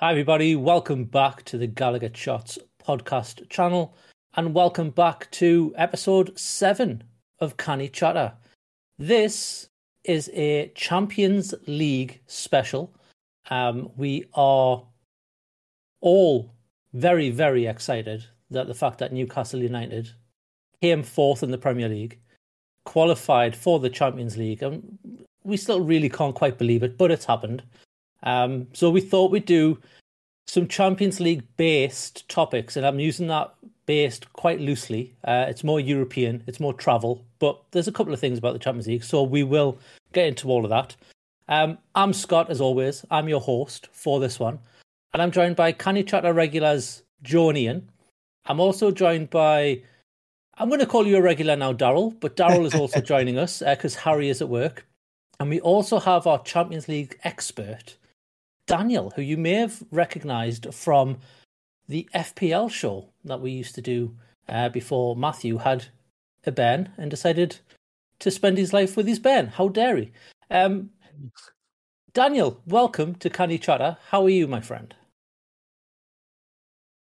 Hi, everybody. Welcome back to the Gallagher Shots podcast channel, and welcome back to episode seven of Canny Chatta. This is a Champions League special. Um, we are all very, very excited that the fact that Newcastle United came fourth in the Premier League, qualified for the Champions League, and we still really can't quite believe it, but it's happened. Um, so we thought we'd do some Champions League based topics, and I'm using that based quite loosely. Uh, it's more European, it's more travel, but there's a couple of things about the Champions League, so we will get into all of that. Um, I'm Scott, as always. I'm your host for this one, and I'm joined by Canny Chatta regulars Joe and Iain. I'm also joined by, I'm going to call you a regular now, Daryl, but Daryl is also joining us because uh, Harry is at work. And we also have our Champions League expert, Daniel, who you may have recognized from the FPL show that we used to do uh, before Matthew had a Ben and decided to spend his life with his Ben. How dare he? Um, Daniel, welcome to Canny Chatta. How are you, my friend?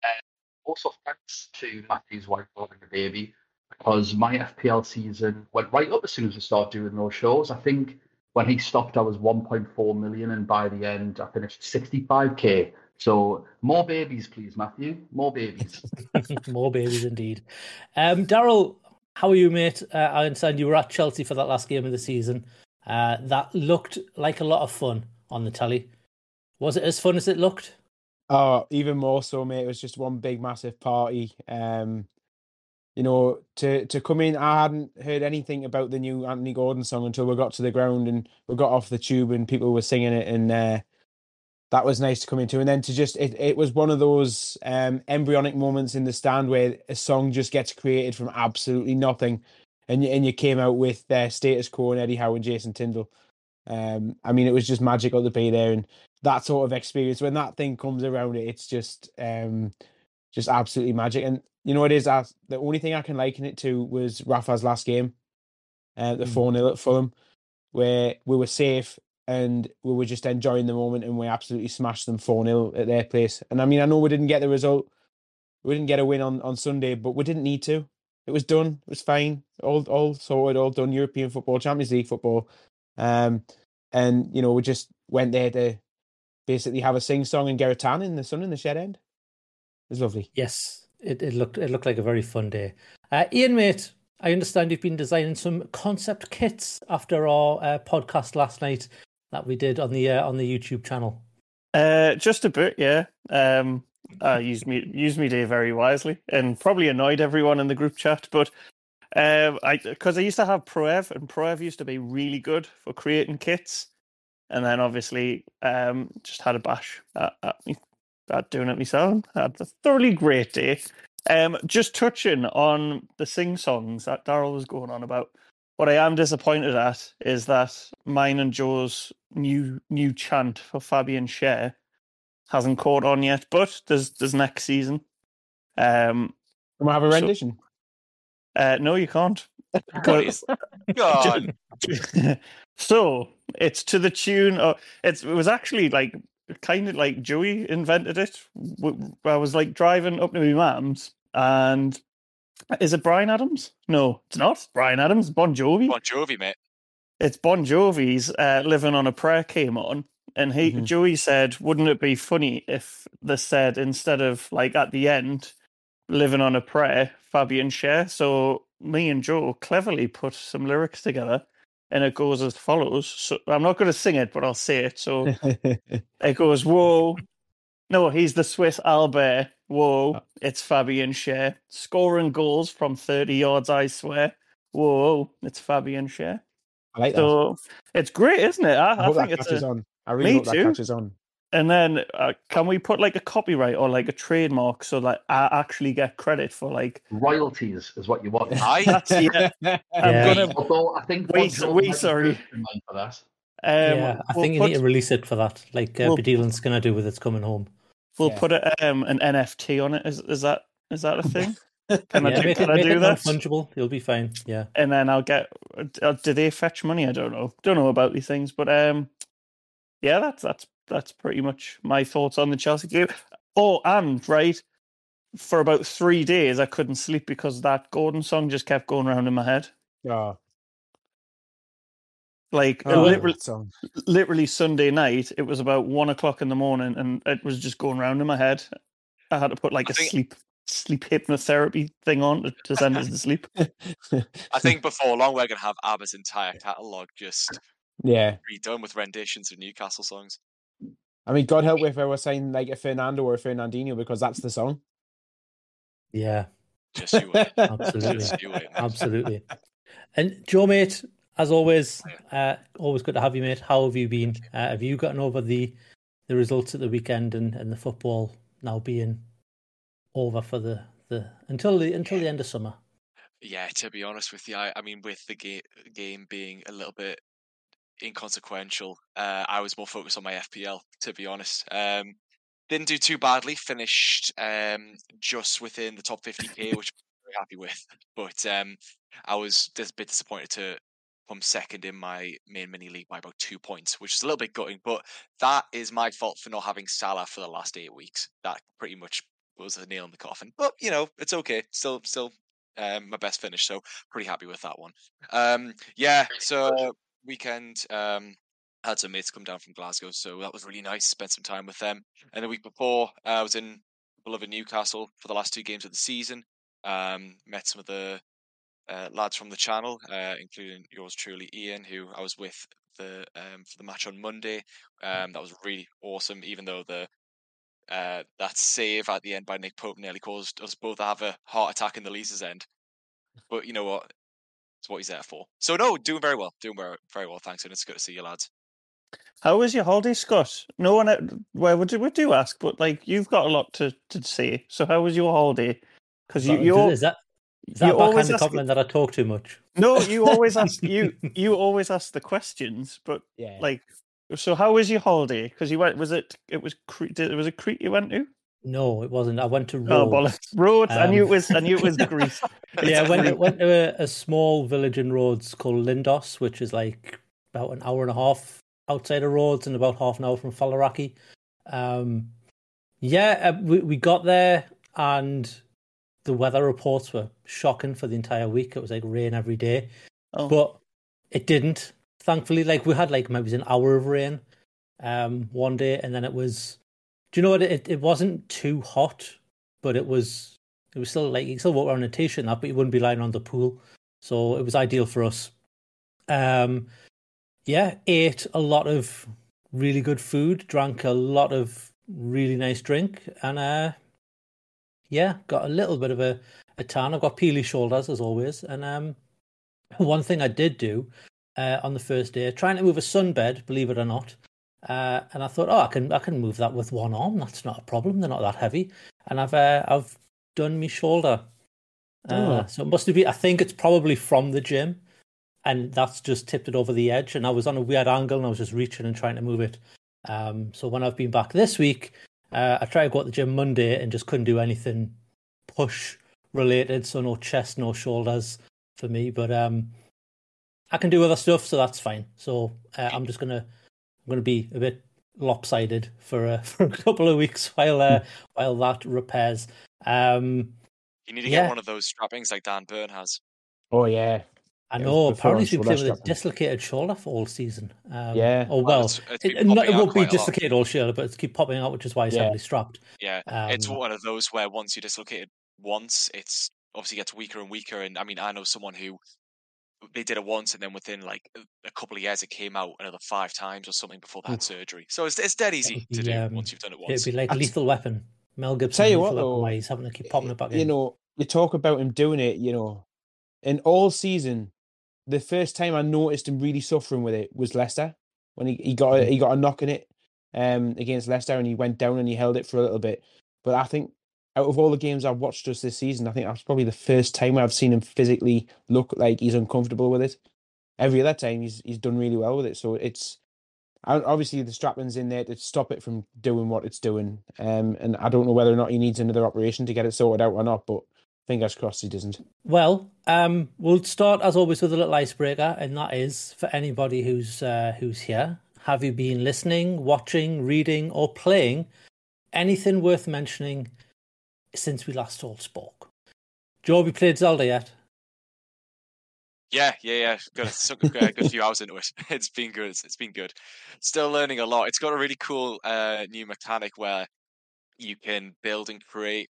Uh, also, thanks to Matthew's wife for having a baby because my FPL season went right up as soon as we started doing those shows. I think when he stopped, I was 1.4 million, and by the end, I finished 65k. So more babies, please, Matthew. More babies. more babies, indeed. Um, Daryl, how are you, mate? Uh, I understand you were at Chelsea for that last game of the season. Uh, that looked like a lot of fun on the telly. Was it as fun as it looked? Oh, even more so, mate. It was just one big, massive party. Um, you know, to to come in, I hadn't heard anything about the new Anthony Gordon song until we got to the ground and we got off the tube and people were singing it, and uh, that was nice to come into. And then to just, it, it was one of those um, embryonic moments in the stand where a song just gets created from absolutely nothing, and you, and you came out with uh, Status Quo and Eddie Howe and Jason Tindall. Um, I mean, it was just magical to be there, and that sort of experience when that thing comes around, it, it's just um, just absolutely magic. And you know, it is the only thing I can liken it to was Rafa's last game, uh, the four 0 at Fulham, where we were safe and we were just enjoying the moment, and we absolutely smashed them four 0 at their place. And I mean, I know we didn't get the result, we didn't get a win on on Sunday, but we didn't need to. It was done. It was fine. All all sorted. All done. European football, Champions League football, um, and you know we just went there to basically have a sing song and get a tan in the sun in the shed end. It was lovely. Yes, it, it looked it looked like a very fun day. Uh, Iain, mate, I understand you've been designing some concept kits after our uh, podcast last night that we did on the uh, on the YouTube channel. Uh, just a bit, yeah. Um, I used me used me day very wisely, and probably annoyed everyone in the group chat. But Um, I because I used to have Pro Evo, and Pro Evo used to be really good for creating kits, and then obviously um just had a bash at, at me at doing it myself. Had a thoroughly great day. Um, just touching on the sing songs that Daryl was going on about. What I am disappointed at is that mine and Joe's new new chant for Fabian Schär hasn't caught on yet, but there's there's next season. Um, Can we have a So- rendition? uh, no, you can't. Please. God. so it's to the tune of it's it was actually like kind of like Joey invented it. I was like driving up to my mum's and is it Bryan Adams? No, it's not Bryan Adams. Bon Jovi. Bon Jovi, mate. It's Bon Jovi's uh, "Living on a Prayer" came on, and he Mhm. Joey said, "Wouldn't it be funny if they said instead of like at the end, living on a prayer, Fabian Schär?" So me and Joe cleverly put some lyrics together, and it goes as follows. So I'm not going to sing it, but I'll say it. So it goes, "Whoa." No, he's the Swiss Albert. Whoa, oh. it's Fabian Schär. Scoring goals from 30 yards, I swear. Whoa, it's Fabian Schär. I like that. So it's great, isn't it? I, I I, think that it's catches a, on. I really Me hope that too. catches on. And then uh, can we put like a copyright or like a trademark so that I actually get credit for like Royalties is what you want. Aye. that's yeah. I'm Yeah. gonna Although I think we, Bon Jovi wait, might be sorry. first in line for that. um, yeah, I we'll think you put, need to release it for that, like uh, we'll- Bedeelan's going to do with It's Coming Home. we'll Yeah. put a, um an NFT on it. Is is that is that a thing? Can I do, make can it, I do it that? non-fungible. You'll be fine. Yeah. and then I'll get. Uh, do they fetch money? I don't know. Don't know about these things, but um, yeah, that's that's that's pretty much my thoughts on the Chelsea game. Oh, and right, for about three days I couldn't sleep because that Gordon song just kept going around in my head. Yeah. Like oh, literally, song. literally Sunday night, it was about one o'clock in the morning, and it was just going round in my head. I had to put like I a think- sleep sleep hypnotherapy thing on to, to send us to sleep. I think before long we're gonna have ABBA's entire catalogue just yeah. redone with renditions of Newcastle songs. I mean, God help if I was saying like a Fernando or a Fernandinho because that's the song. Yeah, Just you wait. absolutely. Just you wait. Absolutely. And Joe, mate, as always, uh, always good to have you, mate. How have you been? Uh, have you gotten over the the results at the weekend and, and the football now being over for the, the until the until the end of summer? Yeah, to be honest with you, I, I mean, with the ga- game being a little bit inconsequential, uh, I was more focused on my FPL. To be honest, um, didn't do too badly. Finished um, just within the top 50k, which I'm very happy with. But um, I was a bit disappointed to come second in my main mini league by about two points, which is a little bit gutting. But that is my fault for not having Salah for the last eight weeks. That pretty much was a nail in the coffin. But you know, it's okay. Still, still um, my best finish. So pretty happy with that one. Um, yeah. So weekend, um, I had some mates come down from Glasgow, so that was really nice. Spent some time with them. And the week before, uh, I was in beloved Newcastle for the last two games of the season. Um, met some of the uh, lads from the channel, uh, including yours truly, Iain, who I was with the um, for the match on Monday. Um, that was really awesome, even though the uh, that save at the end by Nick Pope nearly caused us both to have a heart attack in the Leazes End. But you know what? It's what he's there for. So no, doing very well, doing very, very well. Thanks, and it's good to see you, lads. How was your holiday, Scott? No one, uh, well, we do, we do ask, but like you've got a lot to, to say. So how was your holiday? Because you, Is that- you, al- is that is you that always ask- compliment that I talk too much? no, you always ask you you always ask the questions, but Yeah. like, so how was your holiday? Because you went, was it it was Crete? did- Was a Crete you went to? No, it wasn't. I went to Oh, Rhodes. bollocks! Rhodes. I knew it Um, was. I knew it was Greece. yeah, I went, went to a, a small village in Rhodes called Lindos, which is like about an hour and a half outside of Rhodes and about half an hour from Faliraki. Um, yeah, uh, we, we got there and the weather reports were shocking for the entire week. It was like rain every day, Oh. but it didn't. Thankfully, like we had like maybe an hour of rain um, one day, and then it was. Do you know what? It it wasn't too hot, but it was it was still like you still walk around a t-shirt and that, but you wouldn't be lying on the pool. So it was ideal for us. Um, yeah, ate a lot of really good food, drank a lot of really nice drink, and uh, yeah, got a little bit of a, a tan. I've got peely shoulders as always, and um, one thing I did do uh, on the first day, trying to move a sunbed, believe it or not, uh, and I thought, oh, I can I can move that with one arm. That's not a problem. They're not that heavy, and I've uh, I've done my shoulder. Uh, Oh. So it must have been. I think it's probably from the gym, and that's just tipped it over the edge. And I was on a weird angle, and I was just reaching and trying to move it. Um, so when I've been back this week, uh, I tried to go at the gym Monday and just couldn't do anything push related. So no chest, no shoulders for me. But um, I can do other stuff, so that's fine. So uh, I'm just gonna I'm gonna be a bit lopsided for uh, for a couple of weeks while uh, while that repairs. Um, You need to Yeah. get one of those strappings like Dan Burn has. Oh yeah, I know. Apparently, on he's been playing with a dislocated shoulder for all season. Um, Yeah. Oh Well, well, it's- it's it, been it, won't be quite a lot. dislocated all shoulder, but it's keep popping out, which is why he's Yeah. heavily strapped. Yeah, it's Um, one of those where once you dislocate it once, it's obviously gets weaker and weaker. And I mean, I know someone who they did it once, and then within like a- a couple of years, it came out another five times or something before they had surgery. So it's it's dead easy would to do um, once you've done it It'd once. be like That's- Lethal Weapon. Mel Gibson. Tell you what, though, why he's having to keep popping it back in. you know, you talk about him doing it. You know, in all season, the first time I noticed him really suffering with it was Leicester when he, he got a, he got a knock in it um against Leicester and he went down and he held it for a little bit. But I think out of all the games I've watched us this season, I think that's probably the first time where I've seen him physically look like he's uncomfortable with it. Every other time he's he's done really well with it. So it's obviously the strapping's in there to stop it from doing what it's doing. Um, and I don't know whether or not he needs another operation to get it sorted out or not. But fingers crossed he doesn't. Well, um, we'll start as always with a little icebreaker, and that is for anybody who's uh, who's here. Have you been listening, watching, reading, or playing anything worth mentioning since we last all spoke? Joe, have you played Zelda yet? Yeah, yeah, yeah. Got a, good, few hours into it. It's been good. It's been good. Still learning a lot. It's got a really cool uh, new mechanic where you can build and create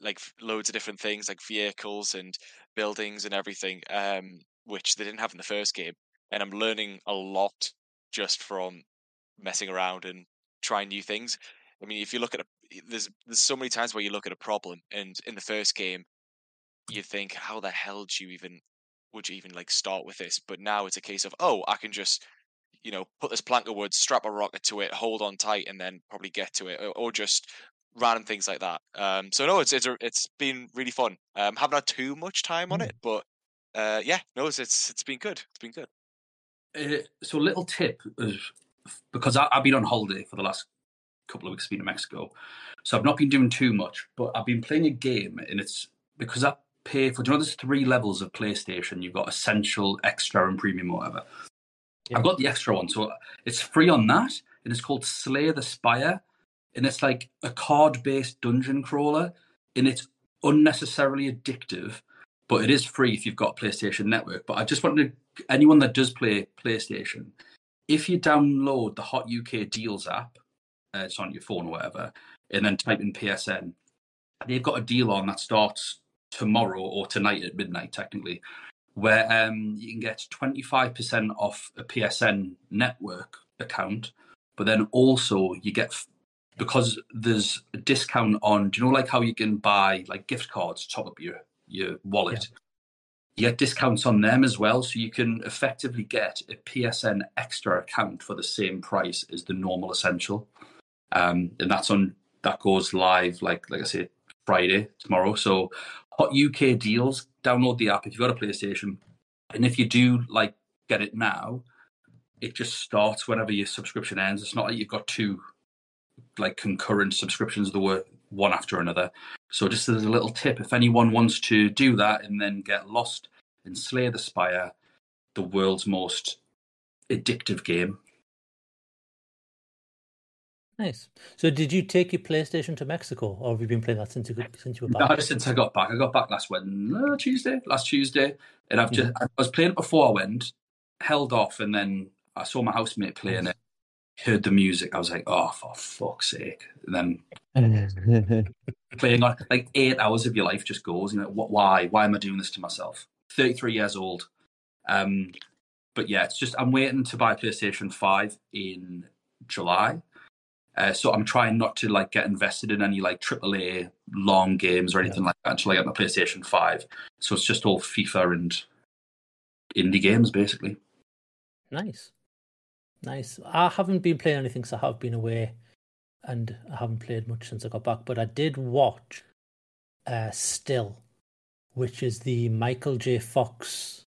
like loads of different things, like vehicles and buildings and everything, um, which they didn't have in the first game. And I'm learning a lot just from messing around and trying new things. I mean, if you look at a, there's there's so many times where you look at a problem, and in the first game, you think, how the hell do you even would you even like start with this? But now it's a case of, oh, I can just, you know, put this plank of wood, strap a rocket to it, hold on tight, and then probably get to it, or, or just random things like that. Um, so no, it's it's a, it's been really fun. Um, haven't had too much time on it, but uh, yeah, no, it's it's it's been good. It's been good. Uh, so a little tip is because I, I've been on holiday for the last couple of weeks, been to Mexico, so I've not been doing too much. But I've been playing a game, and it's because I pay for. Do you know there's three levels of PlayStation? You've got Essential, Extra, and Premium, whatever. I've got the extra one, so it's free on that, and it's called Slay the Spire, and it's like a card-based dungeon crawler, and it's unnecessarily addictive, but it is free if you've got PlayStation Network. But I just wanted to, anyone that does play PlayStation, if you download the Hot UK Deals app, uh, it's on your phone or whatever, and then type in PSN, they've got a deal on that starts tomorrow or tonight at midnight, technically, where um, you can get 25% off a PSN network account, but then also you get because there's a discount on do you know like how you can buy like gift cards to top up your your wallet? You get discounts on them as well so you can effectively get a psn extra account for the same price as the normal essential um and that's on that goes live like like i said friday tomorrow so hot uk deals download the app if you've got a playstation and if you do like get it now it just starts whenever your subscription ends it's not like you've got two like concurrent subscriptions that were one after another. So just as a little tip, if anyone wants to do that and then get lost in Slay the Spire, the world's most addictive game. Nice. So, did you take your PlayStation to Mexico, or have you been playing that since you since you were back? No, since I got back, I got back last Wednesday, Tuesday, last Tuesday, and I've just I was playing it before I went, held off, and then I saw my housemate playing it, heard the music, I was like, oh for fuck's sake, and then playing on like eight hours of your life just goes. You know, what? Why? Why am I doing this to myself? Thirty-three years old. Um, but yeah, it's just I'm waiting to buy PlayStation Five in July. Uh, so I'm trying not to like get invested in any like AAA long games or anything like that until I get my PlayStation Five. So it's just all FIFA and indie games basically. Nice, nice. I haven't been playing anything, so I have been away, and I haven't played much since I got back. But I did watch uh, Still, which is the Michael J. Fox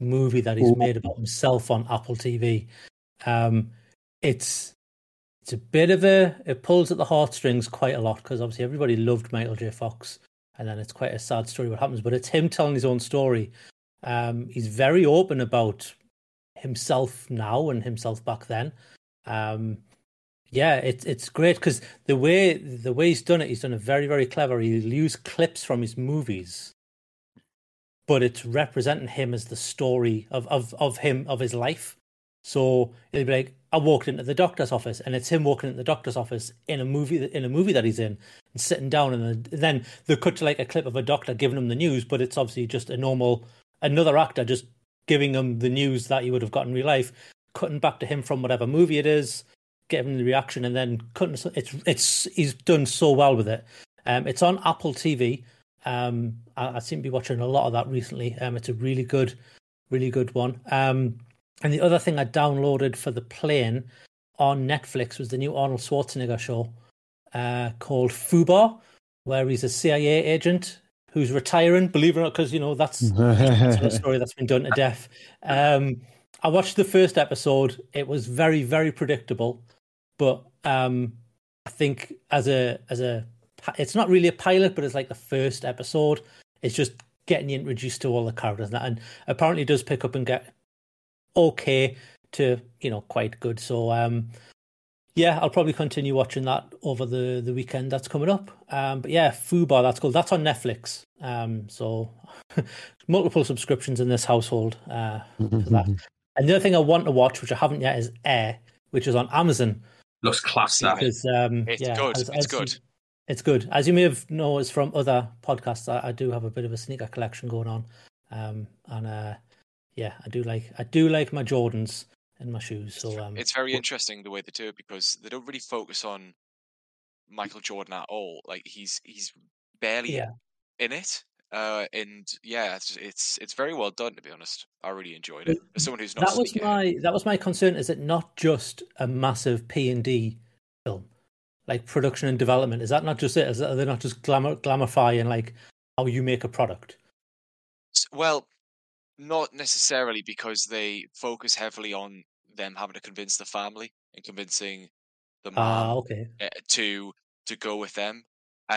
movie that he's Ooh. made about himself on Apple TV. Um, it's it's a bit of a it pulls at the heartstrings quite a lot because obviously everybody loved Michael J. Fox, and then it's quite a sad story what happens. But it's him telling his own story. Um, he's very open about himself now and himself back then. Um, yeah, it's it's great because the way the way he's done it, he's done it very very clever. He'll use clips from his movies, but it's representing him as the story of of of him of his life. So it'd be like I walked into the doctor's office, and it's him walking into the doctor's office in a movie in a movie that he's in, and sitting down, and then they cut to like a clip of a doctor giving him the news, but it's obviously just a normal another actor just giving him the news that he would have gotten in real life, cutting back to him from whatever movie it is, giving the reaction, and then cutting. It's it's he's done so well with it. Um, it's on Apple TV. Um, I, I seem to be watching a lot of that recently. Um, it's a really good, really good one. Um, and the other thing I downloaded for the plane on Netflix was the new Arnold Schwarzenegger show uh, called Fubar, where he's a CIA agent who's retiring. Believe it or not, because you know that's, that's a story that's been done to death. Um, I watched the first episode. It was very, very predictable, but um, I think as a as a it's not really a pilot, but it's like the first episode. It's just getting introduced to all the characters, and, that, and apparently it does pick up and get okay to you know quite good. So um, yeah, I'll probably continue watching that over the the weekend that's coming up. Um, but yeah, Fubar, that's cool. That's on Netflix. Um, so multiple subscriptions in this household uh, for that. And the other thing I want to watch, which I haven't yet, is Air, which is on Amazon. Looks classy. Because um, It's yeah, good. as- it's as good. you- it's good. As you may have noticed from other podcasts, I, I do have a bit of a sneaker collection going on, um, and uh, yeah, I do like I do like my Jordans and my shoes. So um, It's very interesting the way they do it because they don't really focus on Michael Jordan at all. Like he's he's barely Yeah. in it. Uh, and yeah, it's, it's it's very well done to be honest. I really enjoyed it. As someone who's not that was my that was my concern. Is it not just a massive P and D film, like production and development? Is that not just it? Is that, are they not just glamour glamifying like how you make a product? Well, not necessarily because they focus heavily on them having to convince the family and convincing the mom Ah, okay. uh, to to go with them.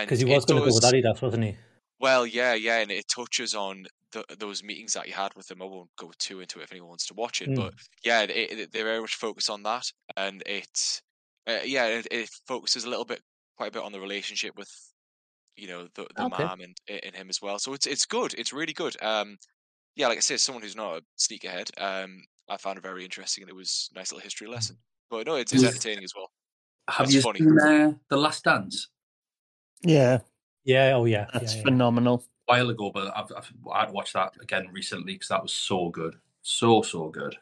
Because he was going to go with Adidas, wasn't he? Well, yeah, yeah, and it touches on th those meetings that he had with them. I won't go too into it if anyone wants to watch it, Mm. but yeah, it, it, they very much focus on that, and it, uh, yeah, it, it focuses a little bit, quite a bit on the relationship with, you know, the the Okay. mom and and him as well. So it's it's good. It's really good. Um, yeah, like I said, someone who's not a sneakerhead, um, I found it very interesting, and it was a nice little history lesson. But no, it's, it's entertaining as well. Have That's you funny. seen uh, The Last Dance? Yeah, Yeah. Oh, yeah. that's yeah, yeah. phenomenal. A while ago, but I've, I've I'd watched that again recently because that was so good, so so good.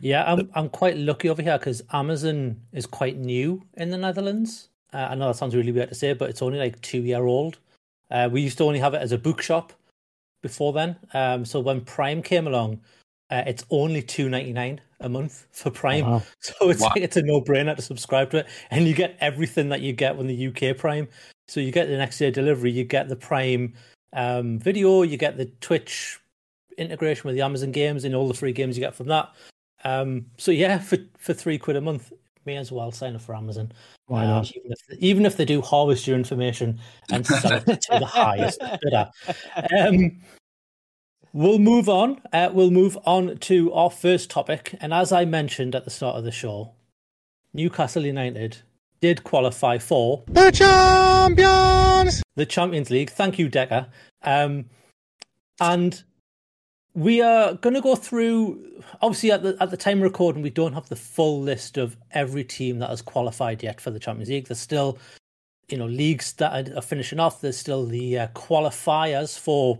Yeah, I'm I'm quite lucky over here because Amazon is quite new in the Netherlands. Uh, I know that sounds really weird to say, but it's only like two year old. Uh, we used to only have it as a bookshop before then. Um, so when Prime came along, uh, it's only two ninety nine a month for Prime. Wow. So it's Wow. like it's a no brainer to subscribe to it, and you get everything that you get with the UK Prime. So you get the next day delivery, you get the Prime um, video, you get the Twitch integration with the Amazon games, and all the free games you get from that. Um, so yeah, for for three quid a month, may as well sign up for Amazon. Why Um, not? Even if even if they do harvest your information and sell it to the highest bidder. Um, we'll move on. Uh, we'll move on to our first topic, and as I mentioned at the start of the show, Newcastle United did qualify for The champions. the Champions League. Thank you, Decker. Um, and we are going to go through. Obviously, at the at the time recording, we don't have the full list of every team that has qualified yet for the Champions League. There's still, you know, leagues that are finishing off. There's still the uh, qualifiers for,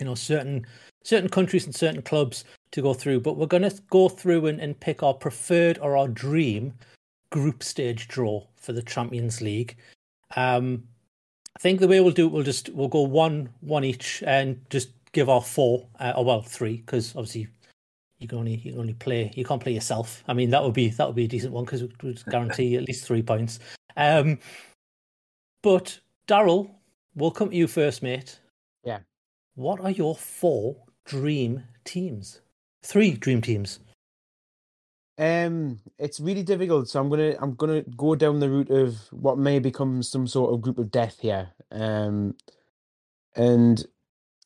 you know, certain certain countries and certain clubs to go through. But we're going to go through and, and pick our preferred or our dream group stage draw for the Champions League. Um, I think the way we'll do it, we'll just we'll go one one each and just give our four, uh, or well three, because obviously you can only you can only play you can't play yourself. I mean that would be that would be a decent one because it would guarantee at least three points. Um, but Daryl, we'll come to you first, mate. Yeah. What are your four dream teams? Three dream teams. Um, it's really difficult. So I'm gonna I'm gonna go down the route of what may become some sort of group of death here. Um, and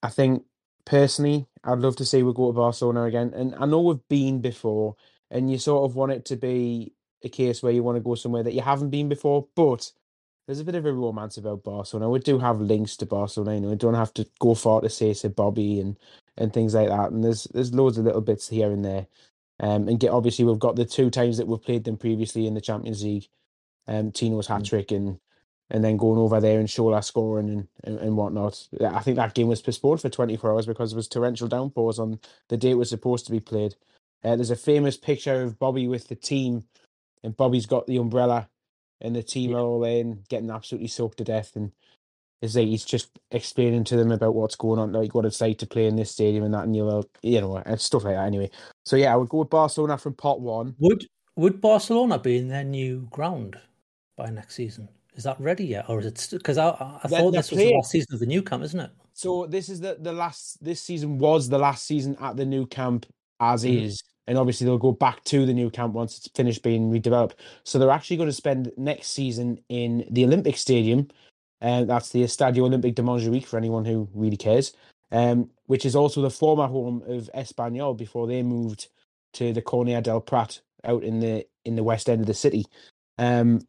I think personally, I'd love to see we go to Barcelona again. And I know we've been before, and you sort of want it to be a case where you want to go somewhere that you haven't been before, but there's a bit of a romance about Barcelona. We do have links to Barcelona. You know, we don't have to go far to say say Bobby and and things like that. And there's there's loads of little bits here and there. Um, and get obviously we've got the two times that we've played them previously in the Champions League, um, Tino's hat trick and and then going over there and Shola scoring and, and, and whatnot. I think that game was postponed for 24 hours because there was torrential downpours on the day it was supposed to be played. Uh, there's a famous picture of Bobby with the team, and Bobby's got the umbrella, and the team are all in getting absolutely soaked to death. And is like he's just explaining to them about what's going on, like what it's like to play in this stadium and that, and you know, you know, and stuff like that. Anyway, so yeah, I would go with Barcelona from pot one. Would would Barcelona be in their new ground by next season? Is that ready yet, or is it? Because I, I They're- thought they're this was the last season of the new camp, isn't it? So this is the the last. This season was the last season at the new camp as Mhm. is, and obviously they'll go back to the new camp once it's finished being redeveloped. So they're actually going to spend next season in the Olympic Stadium, and that's the Estadio Olympique de Montjuic for anyone who really cares. Um, which is also the former home of Espanyol before they moved to the Cornea del Prat out in the in the west end of the city. Um,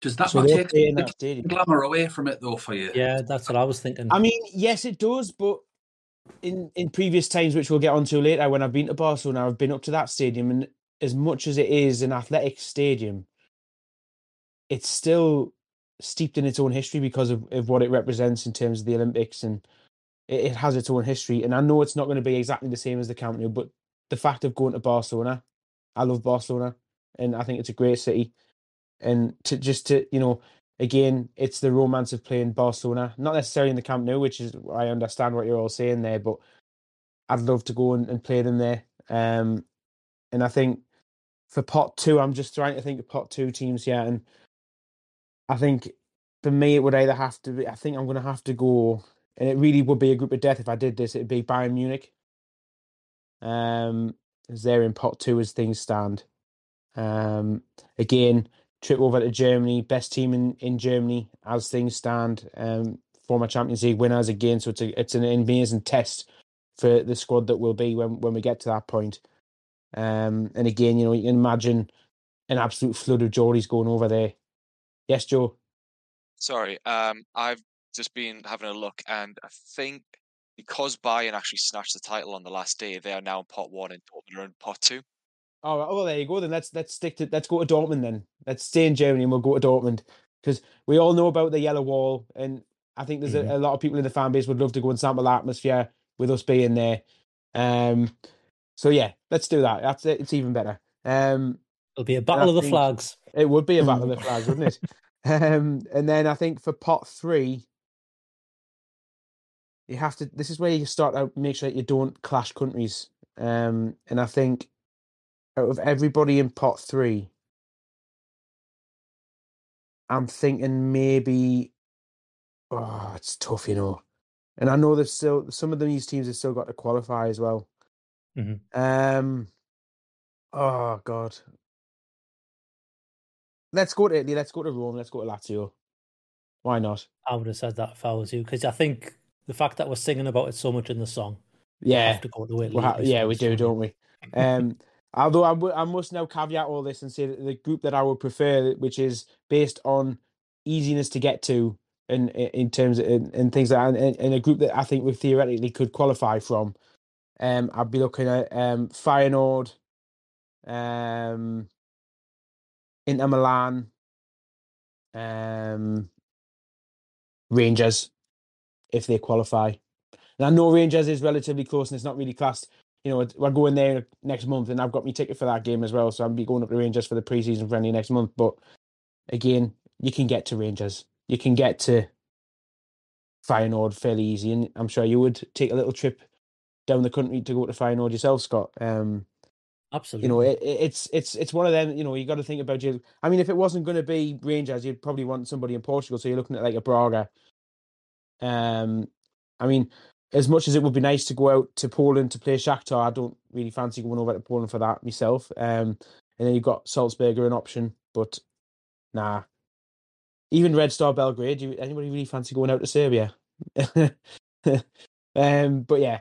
Does that so not take the that glamour away from it though for you? Yeah, that's what I was thinking. I mean, yes, it does, but in in previous times, which we'll get onto later, when I've been to Barcelona, I've been up to that stadium, and as much as it is an athletic stadium, it's still steeped in its own history because of, of what it represents in terms of the Olympics, and it, it has its own history. And I know it's not going to be exactly the same as the Camp Nou, but the fact of going to Barcelona, I love Barcelona, and I think it's a great city, and to just to you know again, it's the romance of playing Barcelona, not necessarily in the Camp Nou, which is I understand what you're all saying there, but I'd love to go and, and play them there. Um, and I think for pot two, I'm just trying to think of pot two teams here, and I think for me it would either have to be. I think I'm going to have to go, and it really would be a group of death if I did this. It'd be Bayern Munich. Um, as they're in pot two as things stand. Um, again, trip over to Germany, best team in, in Germany as things stand. Um, former Champions League winners again, so it's a, it's an amazing test for the squad that will be when when we get to that point. Um, and again, you know, you can imagine an absolute flood of Geordies going over there. Yes, Joe. Sorry, um, I've just been having a look, and I think because Bayern actually snatched the title on the last day, they are now in pot one and Dortmund are in pot two. All right, well there you go. Then let's let's stick to let's go to Dortmund. Then let's stay in Germany and we'll go to Dortmund because we all know about the yellow wall, and I think there's a, a lot of people in the fan base would love to go and sample the atmosphere with us being there. Um, so yeah, let's do that. That's it. It's even better. Um, It'll be a battle of the flags. It would be a battle of the flags, wouldn't it? Um, and then I think for pot three, you have to. This is where you start out. Make sure that you don't clash countries. Um, and I think out of everybody in pot three, I'm thinking maybe. Oh, it's tough, you know. And I know there's still some of these teams have still got to qualify as well. Mhm. Um. Oh God. Let's go to Italy. Let's go to Rome. Let's go to Lazio. Why not? I would have said that if I was you, because I think the fact that we're singing about it so much in the song, Yeah. have to go to Italy. We'll ha- yeah, we do, don't we? Um, although I, w- I must now caveat all this and say that the group that I would prefer, which is based on easiness to get to, in in terms of in, in things that, and, and a group that I think we theoretically could qualify from, um, I'd be looking at um Feyenoord, um, Inter Milan, um, Rangers, if they qualify. And I know Rangers is relatively close and it's not really classed you know, we're going there next month, and I've got my ticket for that game as well. So I'll be going up to Rangers for the pre-season friendly next month. But again, you can get to Rangers, you can get to Feyenoord fairly easy, and I'm sure you would take a little trip down the country to go to Feyenoord yourself, Scott. Um, Absolutely. you know, it, it- it's it's it's one of them. You know, you got to think about you. I mean, if it wasn't going to be Rangers, you'd probably want somebody in Portugal. So you're looking at like a Braga. Um, I mean, as much as it would be nice to go out to Poland to play Shakhtar, I don't really fancy going over to Poland for that myself. Um, and then you've got Salzburger an option, but nah. Even Red Star Belgrade, you anybody really fancy going out to Serbia? um, but yeah.